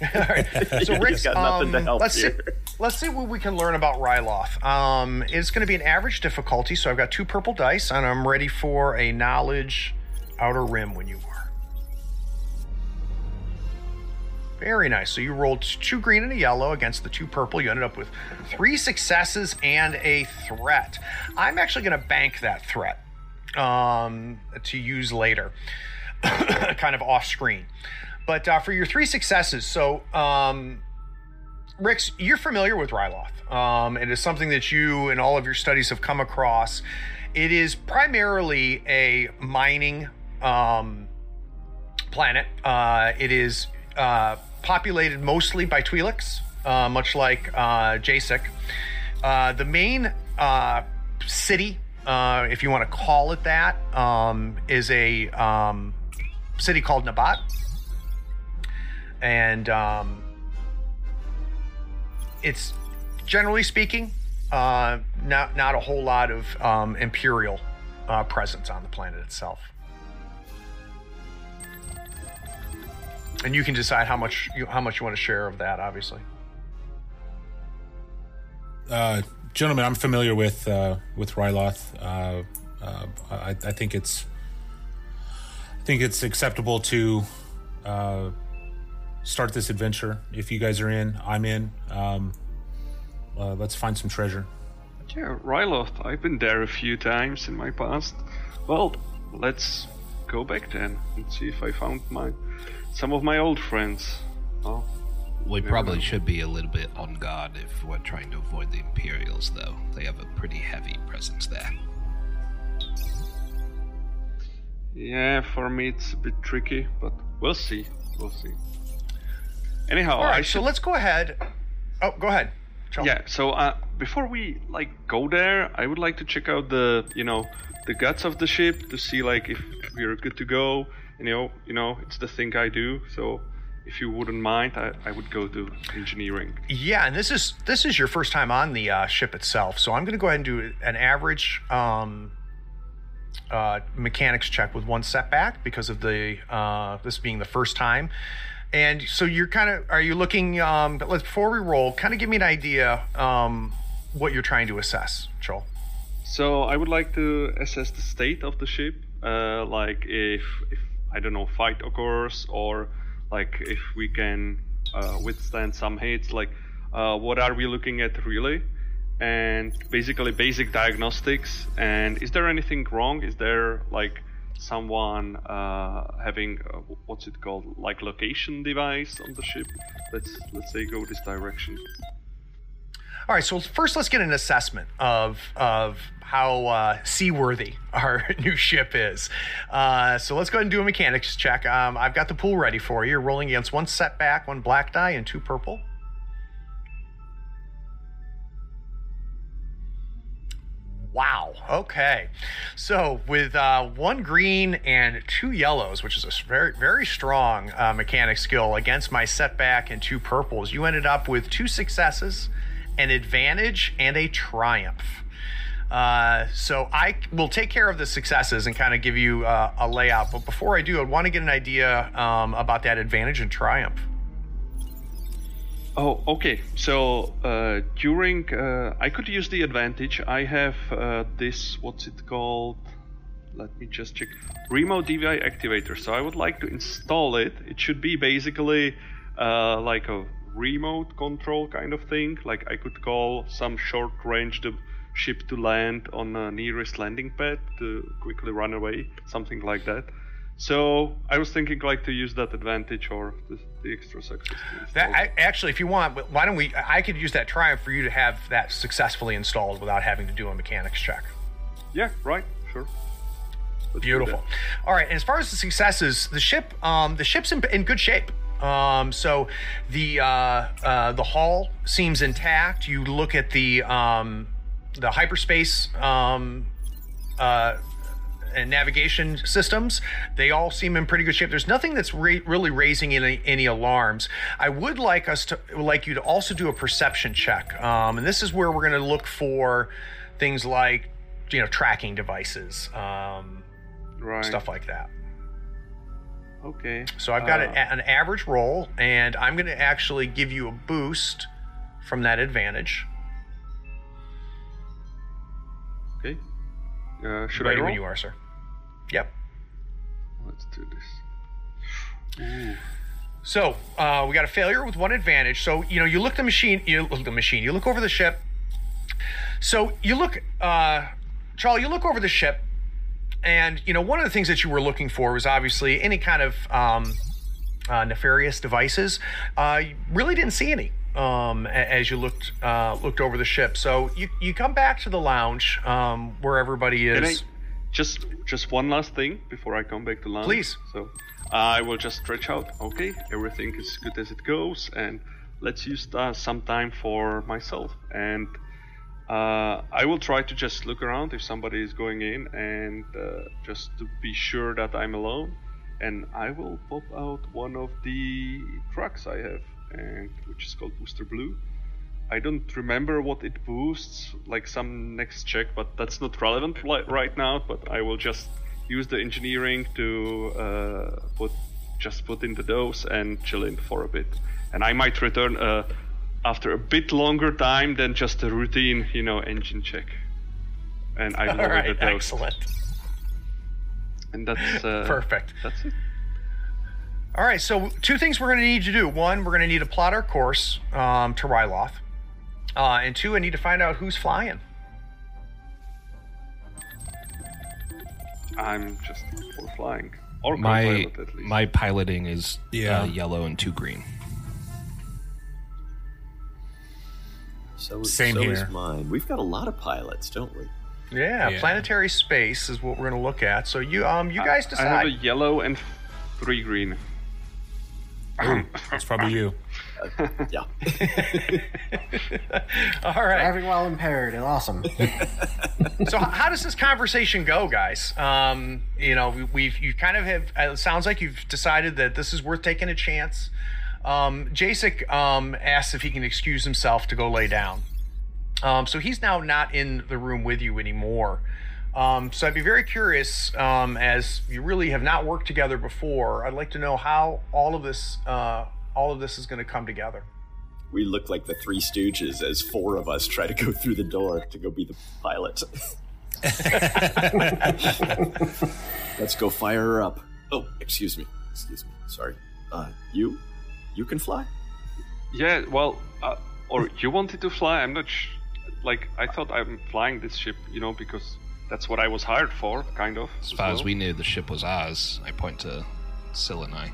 [SPEAKER 2] All right. So Rix
[SPEAKER 3] got nothing to
[SPEAKER 2] um,
[SPEAKER 3] help
[SPEAKER 2] let's see. Let's see what we can learn about Ryloth. Um, it's going to be an average difficulty, so I've got two purple dice, and I'm ready for a knowledge outer rim when you are. Very nice. So you rolled two green and a yellow against the two purple. You ended up with three successes and a threat. I'm actually going to bank that threat um, to use later, kind of off screen. But uh, for your three successes, so um, Rix, you're familiar with Ryloth. Um, it is something that you and all of your studies have come across. It is primarily a mining um, planet. Uh, it is uh, populated mostly by Twi'leks, uh, much like uh. Uh, the main uh, city, uh, if you want to call it that, um, is a um, city called Nabat. And um, it's generally speaking, uh, not not a whole lot of um, imperial uh, presence on the planet itself. And you can decide how much you how much you want to share of that. Obviously,
[SPEAKER 9] Uh, gentlemen, I'm familiar with uh, with Ryloth. Uh, uh, I, I think it's I think it's acceptable to uh, start this adventure. If you guys are in, I'm in. Um, uh, let's find some treasure.
[SPEAKER 10] Yeah, Ryloth, I've been there a few times in my past. Well, let's go back then and see if I found my some of my old friends. Oh,
[SPEAKER 7] We probably
[SPEAKER 10] know.
[SPEAKER 7] should be a little bit on guard if we're trying to avoid the Imperials, though. They have a pretty heavy presence there.
[SPEAKER 10] yeah, for me it's a bit tricky, but we'll see. We'll see. Anyhow,
[SPEAKER 2] all
[SPEAKER 10] right.
[SPEAKER 2] Right. So let's go ahead. Oh, go ahead.
[SPEAKER 10] Yeah, so uh, before we like go there, I would like to check out the you know the guts of the ship to see like if we're good to go. And, you know, you know, it's the thing I do. So if you wouldn't mind, I, I would go to engineering.
[SPEAKER 2] Yeah, and this is this is your first time on the uh, ship itself, so I'm going to go ahead and do an average um, uh, mechanics check with one setback because of the uh, this being the first time. And so you're kind of are you looking? Um, let's before we roll, kind of give me an idea um, what you're trying to assess, Joel.
[SPEAKER 10] So I would like to assess the state of the ship, uh, like if, if I don't know fight occurs or like if we can uh, withstand some hits. Like uh, what are we looking at really? And basically basic diagnostics. And is there anything wrong? Is there like someone uh, having uh, what's it called like location device on the ship? Let's let's say go this direction.
[SPEAKER 2] All right, so first let's get an assessment of of how uh, seaworthy our new ship is. Uh, so let's go ahead and do a mechanics check. Um, I've got the pool ready for you. You're rolling against one setback, one black die, and two purple. Wow. Okay. So with uh, one green and two yellows, which is a very very strong uh, mechanic skill against my setback and two purples, you ended up with two successes, an advantage, and a triumph. Uh, so I will take care of the successes and kind of give you uh, a layout. But before I do, I want to get an idea um, about that advantage and triumph.
[SPEAKER 10] Oh, okay. So uh, during, uh, I could use the advantage. I have uh, this. What's it called? Let me just check. Remote DVI activator. So I would like to install it. It should be basically uh, like a remote control kind of thing. Like I could call some short range the ship to land on the nearest landing pad to quickly run away, something like that. So I was thinking like to use that advantage or the, the extra success.
[SPEAKER 2] That I, actually, if you want, why don't we? I could use that triumph for you to have that successfully installed without having to do a mechanics check.
[SPEAKER 10] Yeah, right, sure. Let's
[SPEAKER 2] Beautiful. All right. And as far as the successes, the ship, um, the ship's in, in good shape. Um, so the uh, uh, the hull seems intact. You look at the um, the hyperspace um, uh, and navigation systems. They all seem in pretty good shape. There's nothing that's re- really raising any, any alarms. I would like us to like you to also do a perception check, um, and this is where we're going to look for things like you know tracking devices. Um,
[SPEAKER 10] Right.
[SPEAKER 2] stuff like that.
[SPEAKER 10] Okay.
[SPEAKER 2] So I've got
[SPEAKER 10] Uh,
[SPEAKER 2] an, an average roll, and I'm going to actually give you a boost from that advantage.
[SPEAKER 10] Okay. Uh, should
[SPEAKER 2] Ready
[SPEAKER 10] I roll?
[SPEAKER 2] when you are, sir.
[SPEAKER 10] Let's do this.
[SPEAKER 2] So uh, we got a failure with one advantage. So you know, you look the machine, you look the machine, you look over the ship. So you look, uh, Charlie, you look over the ship, and you know one of the things that you were looking for was obviously any kind of um, uh, nefarious devices. Uh, you really didn't see any um, as you looked uh, looked over the ship. So you you come back to the lounge um, where everybody is.
[SPEAKER 10] Just just one last thing before I come back to lunch?
[SPEAKER 2] Please.
[SPEAKER 10] So I will just stretch out. Okay, everything is good as it goes, and let's use uh, some time for myself. And uh, I will try to just look around if somebody is going in, and uh, just to be sure that I'm alone. And I will pop out one of the trucks I have, and which is called Booster Blue. I don't remember what it boosts, like some next check, but that's not relevant li- right now. But I will just use the engineering to uh, put just put in the dose and chill in for a bit. And I might return uh, after a bit longer time than just a routine, you know, engine check. And I lower
[SPEAKER 2] right,
[SPEAKER 10] the dose.
[SPEAKER 2] excellent,
[SPEAKER 10] And that's uh,
[SPEAKER 2] perfect.
[SPEAKER 10] That's it.
[SPEAKER 2] All right, so two things we're going to need to do. One, we're going to need to plot our course um, to Ryloth. Uh, and two, I need to find out who's flying.
[SPEAKER 10] I'm just for flying or
[SPEAKER 7] My
[SPEAKER 10] co-pilot at least.
[SPEAKER 7] my piloting is
[SPEAKER 9] Yeah.
[SPEAKER 7] uh, yellow and two green.
[SPEAKER 3] So,
[SPEAKER 9] Same
[SPEAKER 3] so is
[SPEAKER 9] here.
[SPEAKER 3] mine. We've got a lot of pilots, don't we?
[SPEAKER 2] Yeah,
[SPEAKER 9] Yeah.
[SPEAKER 2] planetary space is what we're going to look at. So you um you guys decide.
[SPEAKER 10] I have a yellow and three green.
[SPEAKER 9] That's probably you.
[SPEAKER 3] Yeah.
[SPEAKER 2] All right.
[SPEAKER 1] Driving while impaired. And awesome.
[SPEAKER 2] So how does this conversation go, guys? Um, you know, we, we've you kind of have. uh, It sounds like you've decided that this is worth taking a chance. Um, Jasek um, asks if he can excuse himself to go lay down. Um, so he's now not in the room with you anymore. Um, so I'd be very curious, um, as you really have not worked together before. I'd like to know how all of this, uh, all of this is going to come together.
[SPEAKER 3] We look like the Three Stooges as four of us try to go through the door to go be the pilot. Let's go fire her up. Oh, excuse me. Excuse me. Sorry. Uh, you? You can fly?
[SPEAKER 10] Yeah, well, uh, or you wanted to fly? I'm not sh- like I thought I'm flying this ship, you know, because that's what I was hired for, kind of.
[SPEAKER 7] As far as we knew, the ship was ours. I point to Sill and I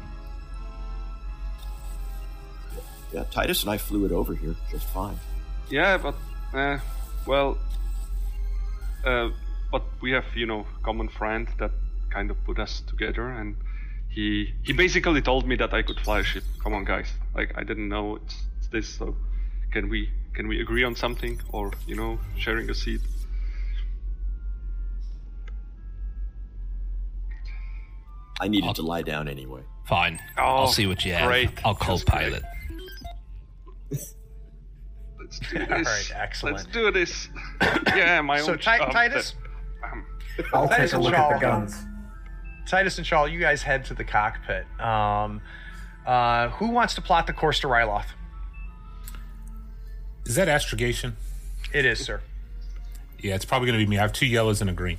[SPEAKER 3] yeah, Titus and I flew it over here just fine.
[SPEAKER 10] Yeah, but uh, well, uh, but we have you know common friend that kind of put us together, and he he basically told me that I could fly a ship. Come on, guys! Like I didn't know it's, it's this, so can we can we agree on something or you know sharing a seat?
[SPEAKER 3] I needed I'll, to lie down anyway.
[SPEAKER 7] Fine.
[SPEAKER 10] Oh,
[SPEAKER 7] I'll see what you have.
[SPEAKER 10] Great.
[SPEAKER 7] I'll co-pilot.
[SPEAKER 10] Let's do this.
[SPEAKER 2] All right, excellent.
[SPEAKER 10] Let's do this. yeah, my
[SPEAKER 2] So
[SPEAKER 10] own.
[SPEAKER 2] Ti-
[SPEAKER 10] um,
[SPEAKER 2] Titus,
[SPEAKER 10] um,
[SPEAKER 1] I'll take a
[SPEAKER 2] and
[SPEAKER 1] look at the guns.
[SPEAKER 2] Titus and Chal, you guys head to the cockpit. Um, uh, who wants to plot the course to Ryloth?
[SPEAKER 9] Is that astrogation?
[SPEAKER 2] It is, sir.
[SPEAKER 9] Yeah, it's probably going to be me. I have two yellows and a green.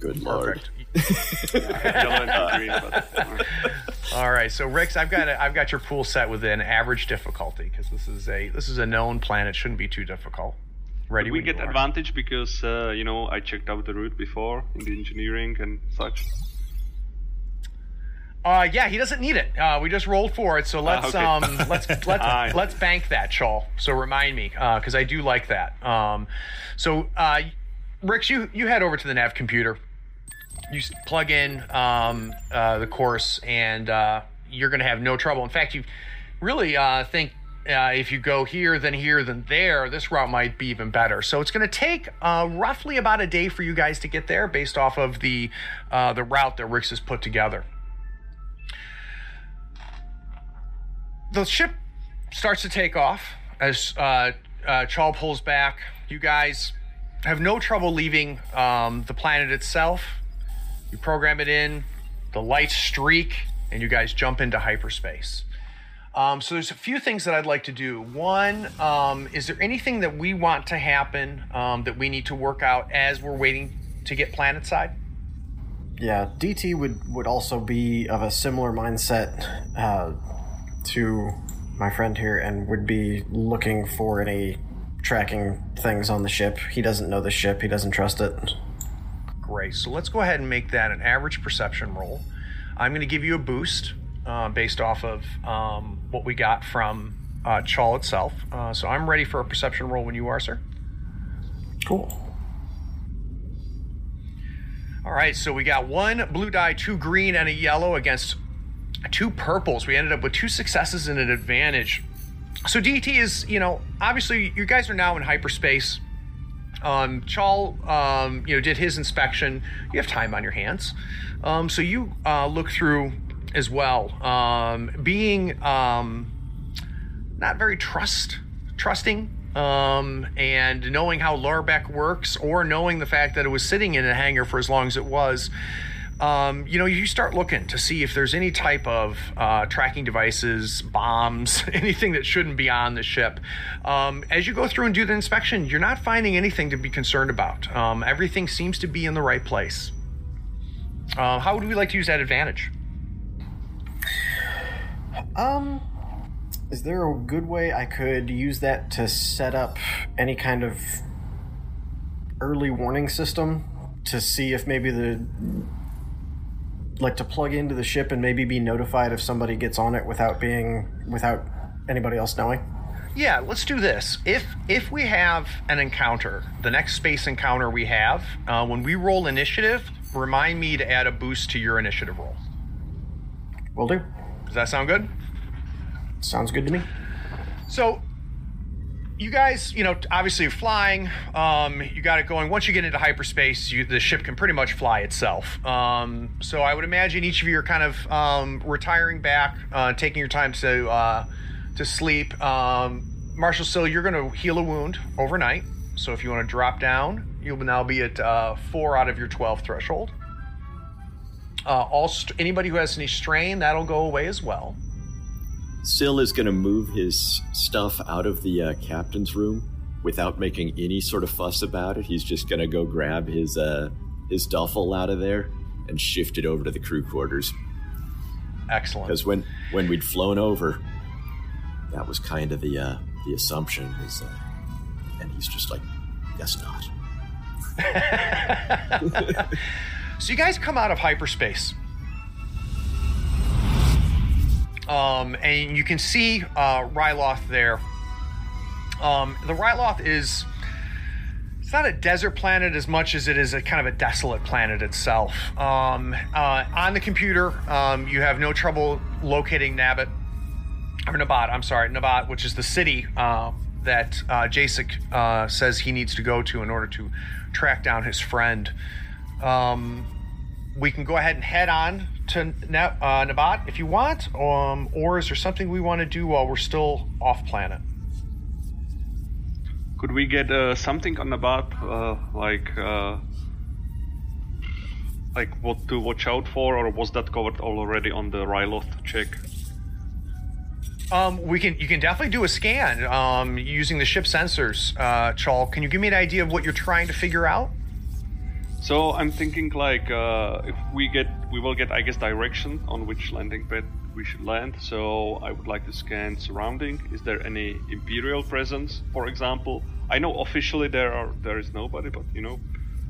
[SPEAKER 3] Good lord.
[SPEAKER 10] yellow and green, but,
[SPEAKER 2] All right, so Rix, I've got a, I've got your pool set within average difficulty because this is a this is a known planet. Shouldn't be too difficult. Ready?
[SPEAKER 10] we get
[SPEAKER 2] you are.
[SPEAKER 10] advantage because uh, you know I checked out the route before in the engineering and such.
[SPEAKER 2] Uh, yeah, he doesn't need it. Uh, we just rolled for it, so let's
[SPEAKER 10] okay.
[SPEAKER 2] um let's let's let's bank that, Chal. So remind me, because I do like that. Um, so uh, Rix, you you head over to the nav computer. You plug in um, uh, the course, and uh, you're going to have no trouble. In fact, you really uh, think uh, if you go here, then here, then there, this route might be even better. So it's going to take uh, roughly about a day for you guys to get there, based off of the uh, the route that Rix has put together. the ship starts to take off as uh, uh, Chal pulls back. You guys have no trouble leaving um, the planet itself. You program it in, the lights streak, and you guys jump into hyperspace. Um, so there's a few things that I'd like to do. One, um, is there anything that we want to happen um, that we need to work out as we're waiting to get planet side? Yeah, DT would would also be of a similar mindset uh, to my friend here, and would be looking for any tracking things on the ship. He doesn't know the ship. He doesn't trust it. Great. So let's go ahead and make that an average perception roll. I'm going to give you a boost uh, based off of um, what we got from uh, Chal itself. Uh, so I'm ready for a perception roll when you are, sir. Cool. All right, so we got one blue die, two green, and a yellow against two purples. We ended up with two successes and an advantage. So DT is, you know, obviously you guys are now in hyperspace. Um, Chal, um, you know, did his inspection. You have time on your hands, um, so you uh, look through as well. Um, being um, not very trust trusting um, and knowing how Larbeck works, or knowing the fact that it was sitting in a hangar for as long as it was, um, you know, you start looking to see if there's any type of uh, tracking devices, bombs, anything that shouldn't be on the ship. Um, as you go through and do the inspection, you're not finding anything to be concerned about. Um, everything seems to be in the right place. Uh, how would we like to use that advantage? Um, is there a good way I could use that to set up any kind of early warning system to see if maybe the like to plug into the ship and maybe be notified if somebody gets on it without being without anybody else knowing? Yeah, let's do this. If if we have an encounter, the next space encounter we have, uh, when we roll initiative, remind me to add a boost to your initiative roll. Will do. Does that sound good? Sounds good to me. So, you guys, you know, obviously you're flying, um, you got it going. Once you get into hyperspace, you, the ship can pretty much fly itself. Um, so I would imagine each of you are kind of um, retiring back, uh, taking your time to uh, to sleep. Um, Marshall Sill, you're going to heal a wound overnight. So if you want to drop down, you'll now be at uh, four out of your 12 threshold. Uh, all st- anybody who has any strain, that'll go away as well.
[SPEAKER 3] Sill is going to move his stuff out of the uh, captain's room without making any sort of fuss about it. He's just going to go grab his uh, his duffel out of there and shift it over to the crew quarters.
[SPEAKER 2] Excellent.
[SPEAKER 3] Because when when we'd flown over, that was kind of the uh, the assumption is, uh, and he's just like, guess not.
[SPEAKER 2] So you guys come out of hyperspace. Um, and you can see uh, Ryloth there. Um, the Ryloth is it's not a desert planet as much as it is a kind of a desolate planet itself. Um, uh, on the computer, um, you have no trouble locating Nabat or Nabat. I'm sorry, Nabat, which is the city uh, that uh, uh, says he needs to go to in order to track down his friend. Um, we can go ahead and head on to Na- uh, Nabat if you want, um, or is there something we want to do while we're still off planet?
[SPEAKER 10] Could we get uh, something on Nabat, uh, like uh, like what to watch out for, or was that covered already on the Ryloth check?
[SPEAKER 2] Um, we can you can definitely do a scan um, using the ship sensors. Uh, Chal, can you give me an idea of what you're trying to figure out?
[SPEAKER 10] So I'm thinking like uh, if we get, we will get, I guess, direction on which landing pad we should land. So I would like to scan surrounding. Is there any imperial presence, for example? I know officially there are there is nobody, but you know,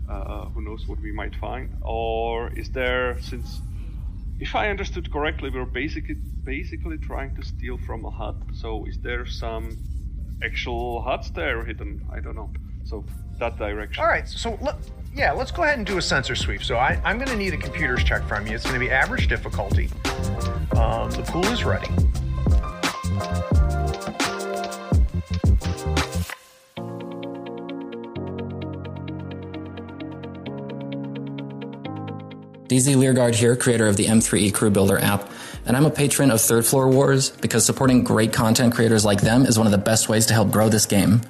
[SPEAKER 10] uh, who knows what we might find? Or is there since if I understood correctly, we're basically basically trying to steal from a Hutt. So is there some actual Hutts there hidden? I don't know. So that direction.
[SPEAKER 2] All right, so let, yeah, let's go ahead and do a sensor sweep. So I, I'm going to need a computer's check from you. It's going to be average difficulty. Um, the pool is ready.
[SPEAKER 11] DZ Learguard here, creator of the M3E Crew Builder app, and I'm a patron of Third Floor Wars because supporting great content creators like them is one of the best ways to help grow this game.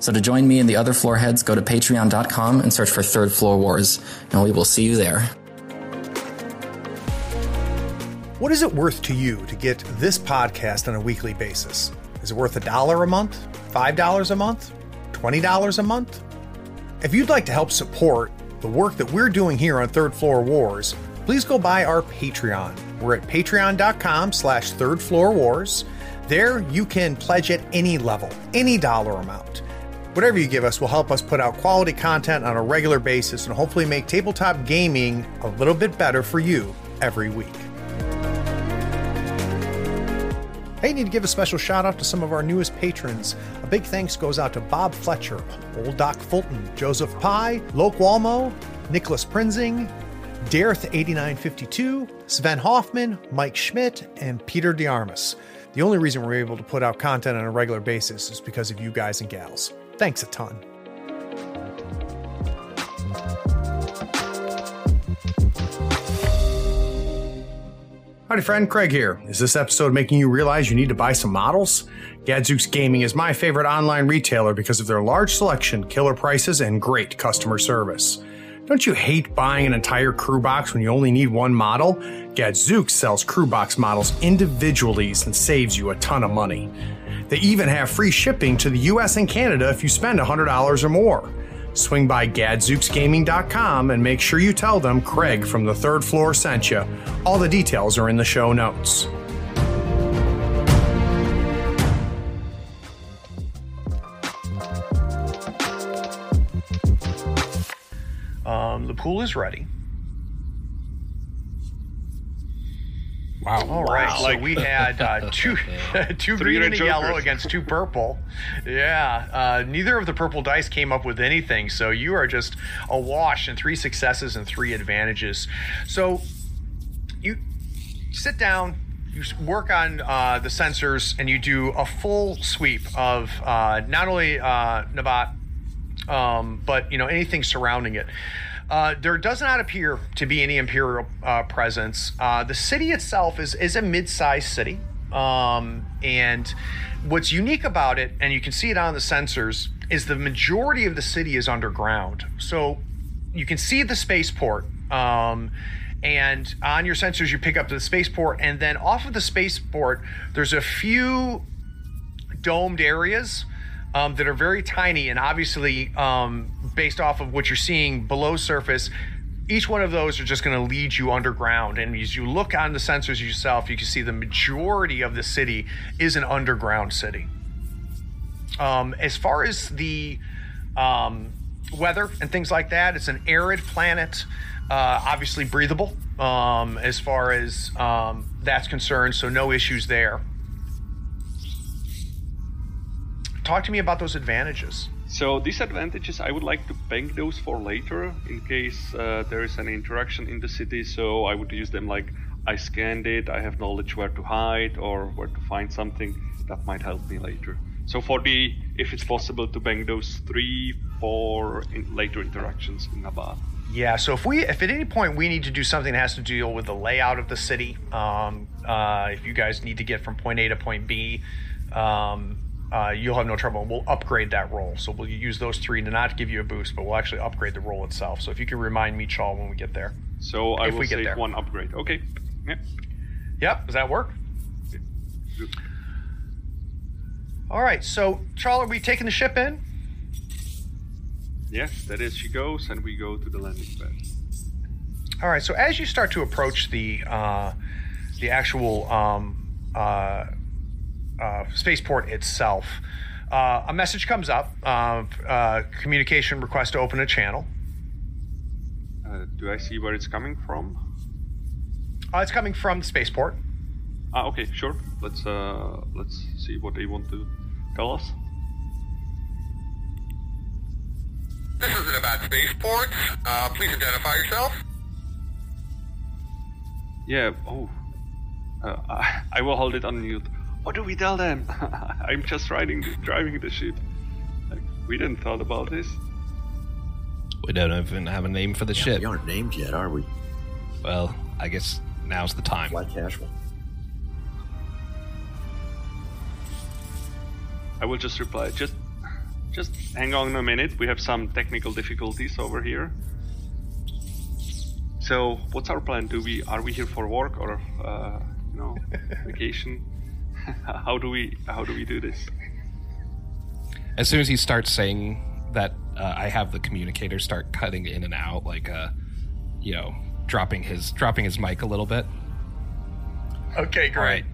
[SPEAKER 11] So to join me and the other floor heads, go to patreon.com and search for Third Floor Wars, and we will see you there.
[SPEAKER 4] What is it worth to you to get this podcast on a weekly basis? Is it worth a dollar a month? Five dollars a month? Twenty dollars a month? If you'd like to help support the work that we're doing here on Third Floor Wars, please go by our Patreon. We're at patreon.com slash third floor wars. There you can pledge at any level, any dollar amount. Whatever you give us will help us put out quality content on a regular basis and hopefully make tabletop gaming a little bit better for you every week. Hey, need to give a special shout out to some of our newest patrons. A big thanks goes out to Bob Fletcher, Old Doc Fulton, Joseph Pye, Loke Walmo, Nicholas Prinzing, Dareth8952, Sven Hoffman, Mike Schmidt, and Peter DeArmas. The only reason we're able to put out content on a regular basis is because of you guys and gals. Thanks a ton. Howdy, friend. Craig here. Is this episode making you realize you need to buy some models? Gadzooks Gaming is my favorite online retailer because of their large selection, killer prices, and great customer service. Don't you hate buying an entire crew box when you only need one model? Gadzooks sells crew box models individually and saves you a ton of money. They even have free shipping to the US and Canada if you spend $100 or more. Swing by gadzooksgaming.com and make sure you tell them Craig from the third floor sent you. All the details are in the show notes.
[SPEAKER 2] The pool is ready.
[SPEAKER 9] Wow.
[SPEAKER 2] All right, so we had uh, two, two
[SPEAKER 10] Three
[SPEAKER 2] green and a yellow against two purple. Yeah, uh, neither of the purple dice came up with anything, so you are just awash in three successes and three advantages. So you sit down, you work on uh, the sensors, and you do a full sweep of uh, not only uh, Nabat, um, but you know anything surrounding it. Uh, there does not appear to be any imperial uh, presence. Uh, the city itself is is a mid-sized city, um, and what's unique about it, and you can see it on the sensors, is the majority of the city is underground. So you can see the spaceport. Um, and on your sensors, you pick up the spaceport, and then off of the spaceport, there's a few domed areas um, that are very tiny and obviously um, based off of what you're seeing below surface each one of those are just going to lead you underground. And as you look on the sensors yourself you can see the majority of the city is an underground city. Um, as far as the um, weather and things like that it's an arid planet uh, obviously breathable um, as far as um, that's concerned so no issues there. Talk to me about those advantages
[SPEAKER 10] So disadvantages, I would like to bank those for later in case uh, there is any interaction in the city. So I would use them like I scanned it, I have knowledge where to hide or where to find something that might help me later. So for the, if it's possible to bank those three for in later interactions in Nabat.
[SPEAKER 2] Yeah, so if we, if at any point we need to do something that has to deal with the layout of the city, um, uh, if you guys need to get from point A to point B, um, uh, you'll have no trouble. We'll upgrade that roll. So we'll use those three to not give you a boost, but we'll actually upgrade the roll itself. So if you can remind me, Chal, when we get there.
[SPEAKER 10] So I
[SPEAKER 2] If
[SPEAKER 10] will
[SPEAKER 2] we get there.
[SPEAKER 10] one upgrade. Okay. Yeah.
[SPEAKER 2] Yep. Does that work? All right. So, Chal, are we taking the ship in?
[SPEAKER 10] Yes, that is. She goes, and we go to the landing pad.
[SPEAKER 2] All right. So as you start to approach the uh, the actual um, uh, uh, spaceport itself, uh, a message comes up: uh, uh, communication request to open a channel.
[SPEAKER 10] Uh, do I see where it's coming from?
[SPEAKER 2] Uh, it's coming from the spaceport.
[SPEAKER 10] Ah, okay, sure. Let's uh, let's see what they want to tell us.
[SPEAKER 12] This isn't about spaceports. Uh, please identify yourself.
[SPEAKER 10] Yeah. Oh. Uh, I, I will hold it on mute. What do we tell them? I'm just riding, driving the ship. Like, we didn't thought about this.
[SPEAKER 7] We don't even have a name for the ship.
[SPEAKER 3] We aren't named yet, are we?
[SPEAKER 7] Well, I guess now's the time.
[SPEAKER 3] Fly casual.
[SPEAKER 10] I will just reply. Just, just hang on a minute. We have some technical difficulties over here. So, what's our plan? Do we are we here for work or uh, you know vacation? how do we how do we do this?
[SPEAKER 7] As soon as he starts saying that, uh, I have the communicator start cutting in and out, like, uh, you know, dropping his dropping his mic a little bit.
[SPEAKER 2] Okay, great.
[SPEAKER 7] All right.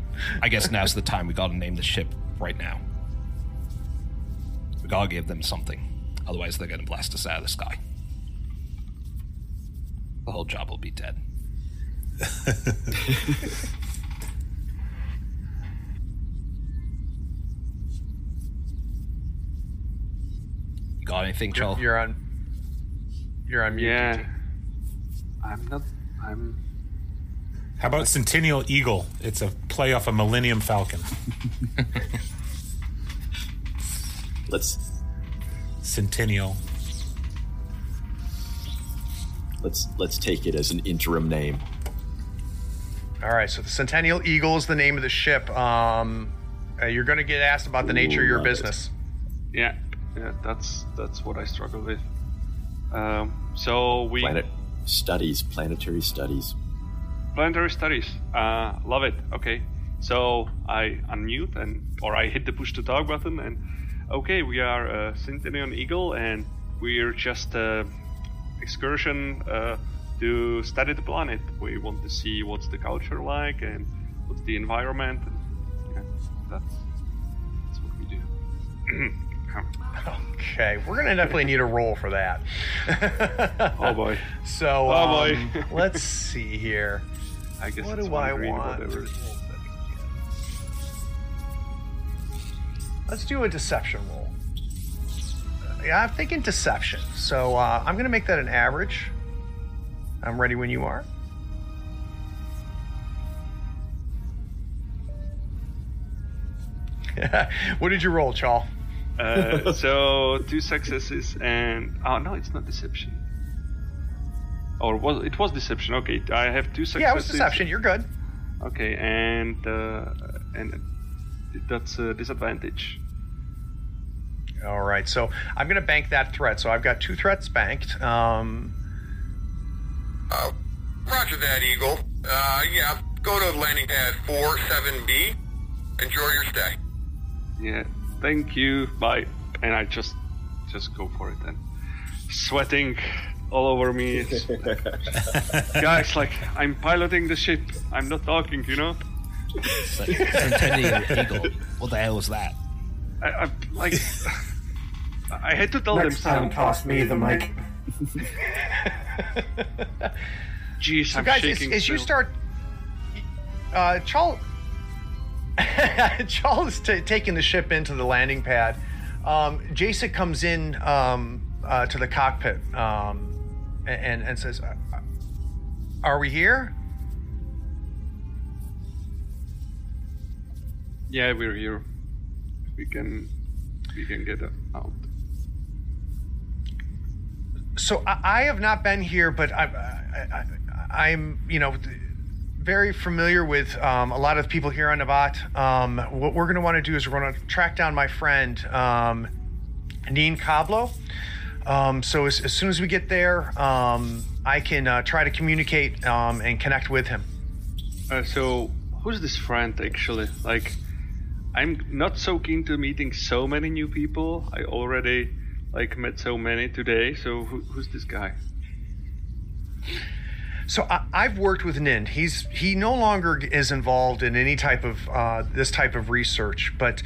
[SPEAKER 7] I guess now's the time. We got to name the ship right now. We gotta give them something. Otherwise, they're gonna blast us out of the sky. The whole job will be dead. got anything,
[SPEAKER 2] You're,
[SPEAKER 7] Chal?
[SPEAKER 2] you're on. You're on mute.
[SPEAKER 10] Yeah, I'm not. I'm.
[SPEAKER 9] How about Centennial Eagle? It's a play off a Millennium Falcon.
[SPEAKER 3] Let's
[SPEAKER 9] Centennial.
[SPEAKER 3] let's let's take it as an interim name.
[SPEAKER 2] All right. So the Centennial Eagle is the name of the ship. Um, uh, you're going to get asked about the nature of your
[SPEAKER 3] Love it.
[SPEAKER 2] business.
[SPEAKER 10] Yeah, yeah. That's that's what I struggle with. Um, so we
[SPEAKER 3] Planet studies, planetary studies.
[SPEAKER 10] planetary studies. Uh, love it. Okay. So I unmute and or I hit the push to talk button and okay, we are uh, Centennial Eagle and we're just uh, excursion uh, to study the planet. We want to see what's the culture like and what's the environment. And, yeah, that's that's what we do.
[SPEAKER 2] Okay, we're gonna definitely need a roll for that.
[SPEAKER 10] oh boy.
[SPEAKER 2] So,
[SPEAKER 10] Oh, boy.
[SPEAKER 2] um, let's see here.
[SPEAKER 10] I guess
[SPEAKER 2] What do I want? Let's do a deception roll. Yeah, I'm thinking deception. So uh, I'm gonna make that an average. I'm ready when you are. what did you roll, Chal?
[SPEAKER 10] Uh, so two successes and oh no, it's not deception. Or was it was deception? Okay, I have two successes.
[SPEAKER 2] Yeah, it was deception. You're good.
[SPEAKER 10] Okay, and uh, and that's a disadvantage.
[SPEAKER 2] All right, so I'm gonna bank that threat. So I've got two threats banked. Um,
[SPEAKER 12] Uh, roger that, Eagle. Uh, yeah, go to landing pad 47B. Enjoy your stay.
[SPEAKER 10] Yeah, thank you. Bye. And I just just go for it then. Sweating all over me. Guys, like I'm piloting the ship. I'm not talking, you know.
[SPEAKER 7] Centennial Eagle. What the hell was that?
[SPEAKER 10] I, I like. I had to tell them something.
[SPEAKER 1] toss me the mic.
[SPEAKER 10] Jeez,
[SPEAKER 2] so
[SPEAKER 10] I'm
[SPEAKER 2] guys, as,
[SPEAKER 10] shaking.
[SPEAKER 2] as you start, uh, Chal, Chal is t- taking the ship into the landing pad. Um, Jasek comes in um, uh, to the cockpit um, and and says, "Uh, "Are we here?"
[SPEAKER 10] Yeah, we're here. We can we can get out.
[SPEAKER 2] so I, I have not been here, but I, I, I, I'm, you know, very familiar with um, a lot of people here on Nabat. Um, what we're going to want to do is we're going to track down my friend, um, Neen Kablo. Um, so as, as soon as we get there, um, I can uh, try to communicate um, and connect with him.
[SPEAKER 10] Uh, so, who's this friend actually? Like, I'm not so keen to meeting so many new people. I already like met so many today. So, who, who's this guy?
[SPEAKER 2] So I, I've worked with Nin. He's he no longer is involved in any type of uh, this type of research, but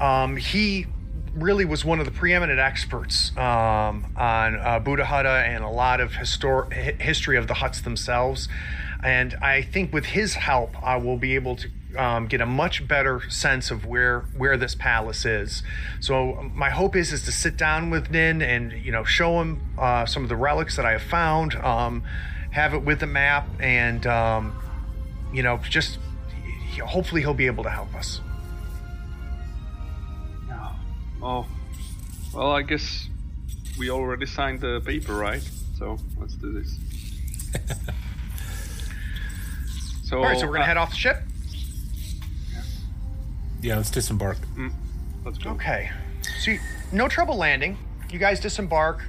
[SPEAKER 2] um, he really was one of the preeminent experts um, on uh, Buddha Hutta and a lot of histor- history of the Hutts themselves. And I think with his help, I will be able to um, get a much better sense of where where this palace is. So my hope is is to sit down with Nin and you know show him uh, some of the relics that I have found, um, have it with the map, and um, you know just he- hopefully he'll be able to help us.
[SPEAKER 10] Oh, well, I guess we already signed the paper, right? So let's do this. so,
[SPEAKER 2] All right, so we're gonna
[SPEAKER 10] uh,
[SPEAKER 2] head off the ship.
[SPEAKER 9] Yeah, let's disembark.
[SPEAKER 10] Mm, let's go.
[SPEAKER 2] Okay. So no trouble landing. You guys disembark.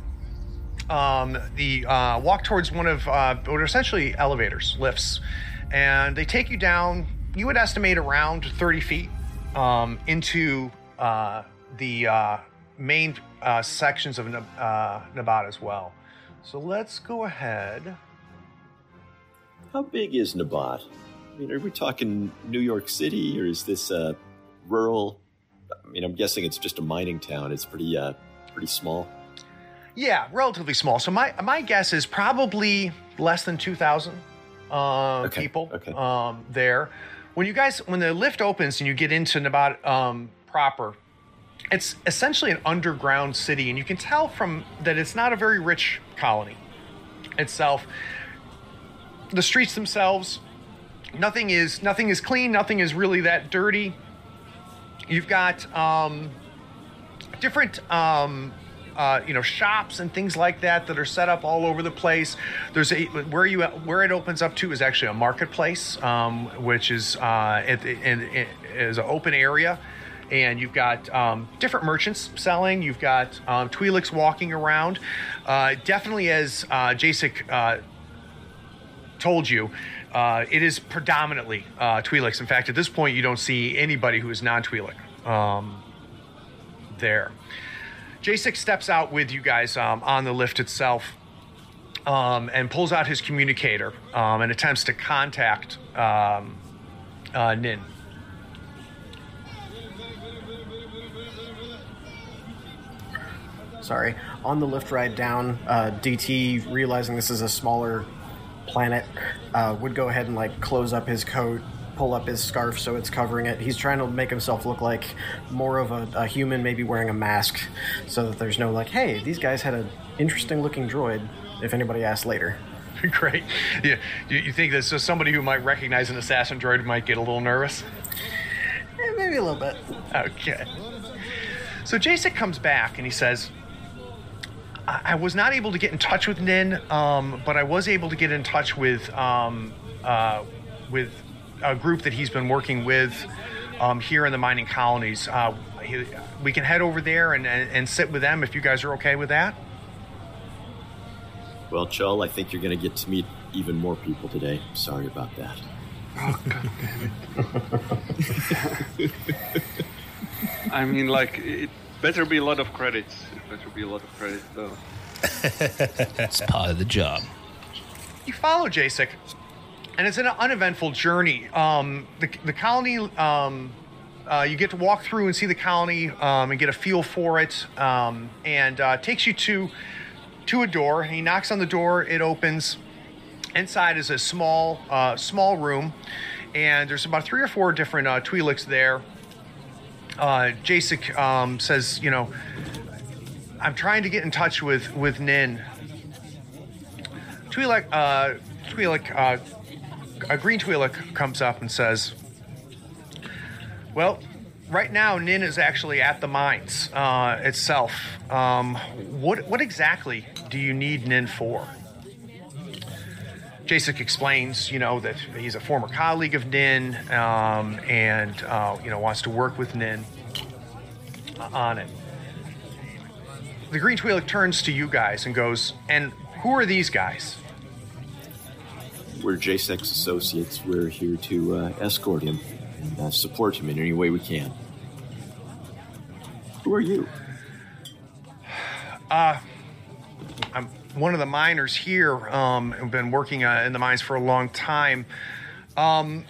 [SPEAKER 2] Um, the uh, walk towards one of uh, what are essentially elevators, lifts, and they take you down. You would estimate around 30 feet um, into uh, the uh, main uh, sections of uh, Nabat as well. So let's go ahead.
[SPEAKER 3] How big is Nabat? I mean, are we talking New York City or is this uh, rural? I mean, I'm guessing it's just a mining town. It's pretty, pretty small.
[SPEAKER 2] Yeah, relatively small. So my my guess is probably less than two thousand uh, people um, there. When you guys when the lift opens and you get into Nabat um, proper, it's essentially an underground city, and you can tell from that it's not a very rich colony itself. The streets themselves, nothing is nothing is clean. Nothing is really that dirty. You've got um, different um, uh, you know shops and things like that that are set up all over the place. There's a where you where it opens up to is actually a marketplace, um, which is uh, it, it, it is an open area. And you've got um, different merchants selling. You've got um, walking around. Uh, definitely, as uh, Jasek uh, told you, uh, it is predominantly uh. In fact, at this point, you don't see anybody who is non-Twi'lek um, there. Jasek steps out with you guys um, on the lift itself um, and pulls out his communicator um, and attempts to contact um, uh, Nin.
[SPEAKER 1] Sorry. On the lift ride down, uh, DT, realizing this is a smaller planet, uh, would go ahead and like close up his coat, pull up his scarf so it's covering it. He's trying to make himself look like more of a, a human, maybe wearing a mask, so that there's no like, hey, these guys had an interesting looking droid. If anybody asks later.
[SPEAKER 2] Great. Yeah. You, you think that so somebody who might recognize an assassin droid might get a little nervous?
[SPEAKER 1] Eh, maybe a little bit.
[SPEAKER 2] Okay. So Jasek comes back and he says, I, I was not able to get in touch with Nin, um, but I was able to get in touch with um, uh, with a group that he's been working with um, here in the mining colonies. Uh, he, we can head over there and, and, and sit with them if you guys are okay with that.
[SPEAKER 3] Well, Chal, I think you're going to get to meet even more people today. Sorry about that.
[SPEAKER 10] Oh god damn it! I mean, like it better be a lot of credits. It better be a lot of credits, though.
[SPEAKER 7] It's part of the job.
[SPEAKER 2] you follow Jasek, and it's an uneventful journey. Um, the, the colony, um, uh, you get to walk through and see the colony um, and get a feel for it, um, and uh, takes you to to a door. He knocks on the door. It opens. Inside is a small uh, small room, and there's about three or four different uh, Twi'leks there. Uh, Jasek um, says, you know, I'm trying to get in touch with with Nin. Twi'lek, uh, Twi'lek, a green Twi'lek comes up and says, "Well, right now Nin is actually at the mines uh, itself. Um, what what exactly do you need Nin for? Jasek explains, you know, that he's a former colleague of Nin um, and, uh, you know, wants to work with Nin on it. The Green Twi'lek turns to you guys and goes, and who are these guys?
[SPEAKER 3] We're Jasek's associates. We're here to uh, escort him and uh, support him in any way we can. Who are you?
[SPEAKER 2] Uh, I'm one of the miners here. Um, I've been working uh, in the mines for a long time. Um,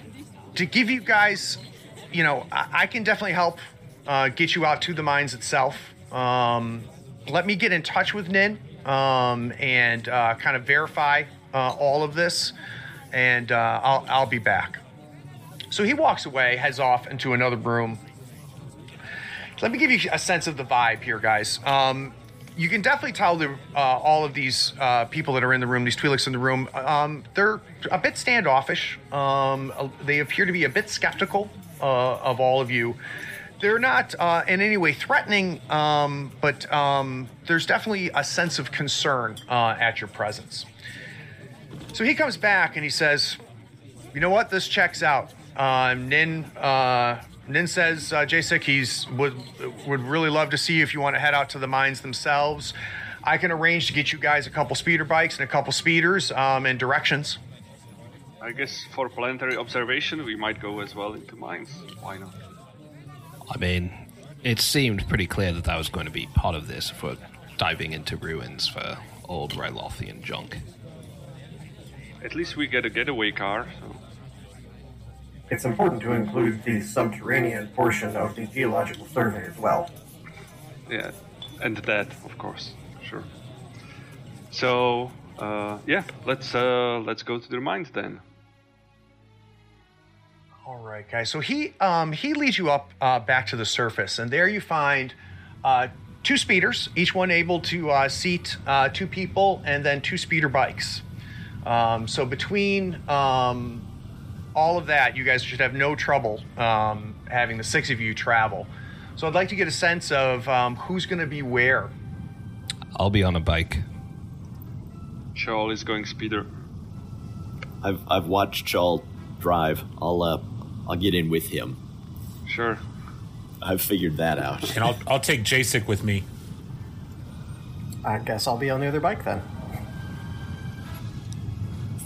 [SPEAKER 2] to give you guys, you know, I, I can definitely help uh, get you out to the mines itself. Um, let me get in touch with Nin um, and uh, kind of verify uh, all of this, and uh, I'll, I'll be back. So he walks away, heads off into another room. Let me give you a sense of the vibe here, guys. Um, you can definitely tell the, uh, all of these uh, people that are in the room, these Twi'leks in the room, um, they're a bit standoffish. Um, they appear to be a bit skeptical uh, of all of you. They're not uh, in any way threatening, um, but um, there's definitely a sense of concern uh, at your presence. So he comes back and he says, "You know what? This checks out." Um, Nin uh, Nin says, uh, Jasek, he's would would really love to see you if you want to head out to the mines themselves. I can arrange to get you guys a couple speeder bikes and a couple speeders um, and directions.
[SPEAKER 10] I guess for planetary observation, we might go as well into mines. Why not?
[SPEAKER 7] I mean, it seemed pretty clear that that was going to be part of this if we're diving into ruins for old Rylothian junk.
[SPEAKER 10] At least we get a getaway car. So.
[SPEAKER 1] It's important to include the subterranean portion of the geological survey as well.
[SPEAKER 10] Yeah, and that, of course, sure. So, uh, yeah, let's uh, let's go to the mines then.
[SPEAKER 2] All right, guys. So he um, he leads you up uh, back to the surface, and there you find uh, two speeders, each one able to uh, seat uh, two people, and then two speeder bikes. Um, so between um, all of that, you guys should have no trouble um, having the six of you travel. So I'd like to get a sense of um, who's going to be where.
[SPEAKER 7] I'll be on a bike.
[SPEAKER 10] Chal is going speeder.
[SPEAKER 3] I've I've watched Chal drive. I'll uh, I'll get in with him.
[SPEAKER 10] Sure.
[SPEAKER 3] I've figured that out.
[SPEAKER 9] And I'll I'll take Jasek with me.
[SPEAKER 1] I guess I'll be on the other bike then.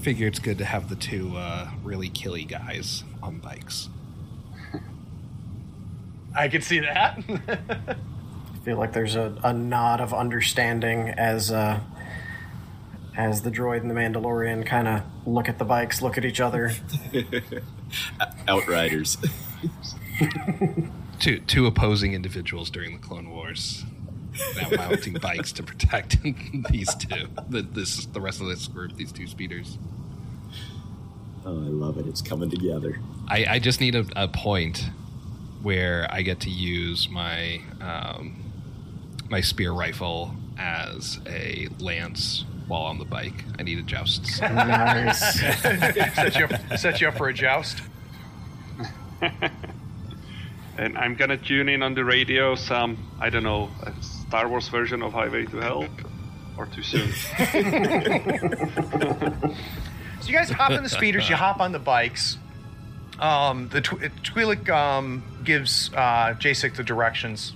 [SPEAKER 7] Figure it's good to have the two uh, really killy guys on bikes.
[SPEAKER 2] I can see that.
[SPEAKER 1] I feel like there's a, a nod of understanding as uh, as the droid and the Mandalorian kind of look at the bikes, look at each other.
[SPEAKER 3] Outriders.
[SPEAKER 7] two two opposing individuals during the Clone Wars. Now mounting bikes to protect these two. The, this the rest of this group, these two speeders.
[SPEAKER 3] Oh, I love it. It's coming together.
[SPEAKER 7] I, I just need a, a point where I get to use my um, my spear rifle as a lance while on the bike. I need a joust.
[SPEAKER 1] nice.
[SPEAKER 2] set, you up, set you up for a joust.
[SPEAKER 10] and I'm gonna tune in on the radio some I don't know a Star Wars version of Highway to Hell, or too soon.
[SPEAKER 2] So you guys hop in the speeders, you hop on the bikes. Um, the Tw- Twi'lek um, gives uh, Jasek the directions.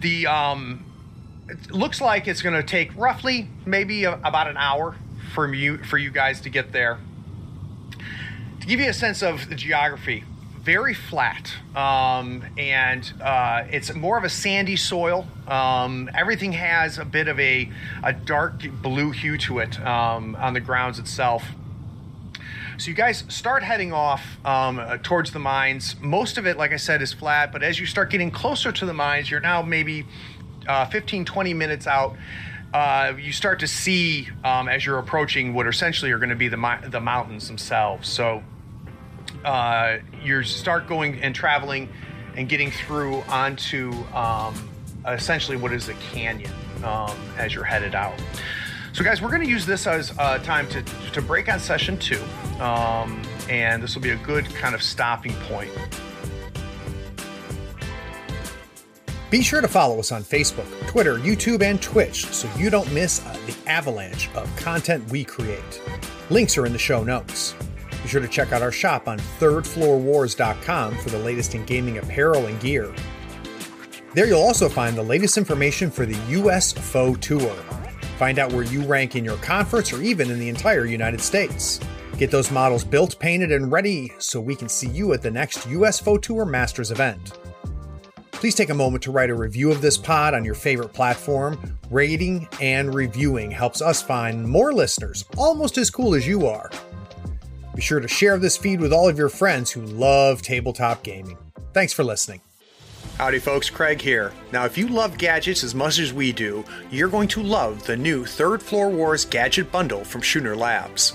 [SPEAKER 2] The um, it looks like it's going to take roughly maybe a, about an hour for you for you guys to get there. To give you a sense of the geography, very flat, um, and uh, it's more of a sandy soil. Um, everything has a bit of a, a dark blue hue to it um, on the grounds itself. So you guys start heading off um, uh, towards the mines. Most of it, like I said, is flat, but as you start getting closer to the mines, you're now maybe uh, 15, 20 minutes out. Uh, you start to see um, as you're approaching what essentially are going to be the mi- the mountains themselves. So uh, you start going and traveling and getting through onto um, essentially what is a canyon um, as you're headed out. So, guys, we're going to use this as uh, time to, to break on session two, um, and this will be a good kind of stopping point. Be sure to follow us on Facebook, Twitter, YouTube, and Twitch so you don't miss uh, the avalanche of content we create. Links are in the show notes. Be sure to check out our shop on thirdfloorwars.com for the latest in gaming apparel and gear. There you'll also find the latest information for the US FOE Tour. Find out where you rank in your conference or even in the entire United States. Get those models built, painted, and ready so we can see you at the next US FOE Tour Masters event. Please take a moment to write a review of this pod on your favorite platform. Rating and reviewing helps us find more listeners almost as cool as you are. Be sure to share this feed with all of your friends who love tabletop gaming. Thanks for listening. Howdy, folks. Craig here. Now, if you love gadgets as much as we do, you're going to love the new Third Floor Wars Gadget Bundle from Schooner Labs.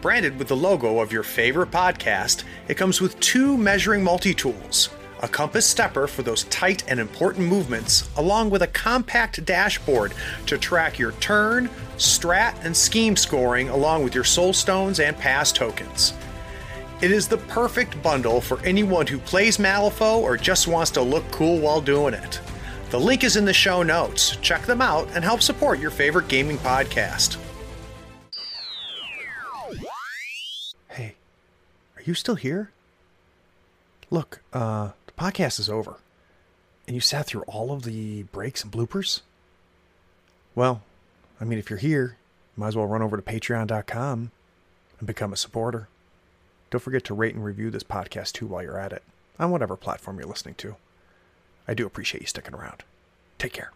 [SPEAKER 2] Branded with the logo of your favorite podcast, it comes with two measuring multi tools a compass stepper for those tight and important movements, along with a compact dashboard to track your turn, strat, and scheme scoring, along with your soul stones and pass tokens. It is the perfect bundle for anyone who plays Malifaux or just wants to look cool while doing it. The link is in the show notes. Check them out and help support your favorite gaming podcast. Hey, are you still here? Look, uh, the podcast is over. And you sat through all of the breaks and bloopers? Well, I mean, if you're here, might as well run over to patreon.com and become a supporter. Don't forget to rate and review this podcast too while you're at it, on whatever platform you're listening to. I do appreciate you sticking around. Take care.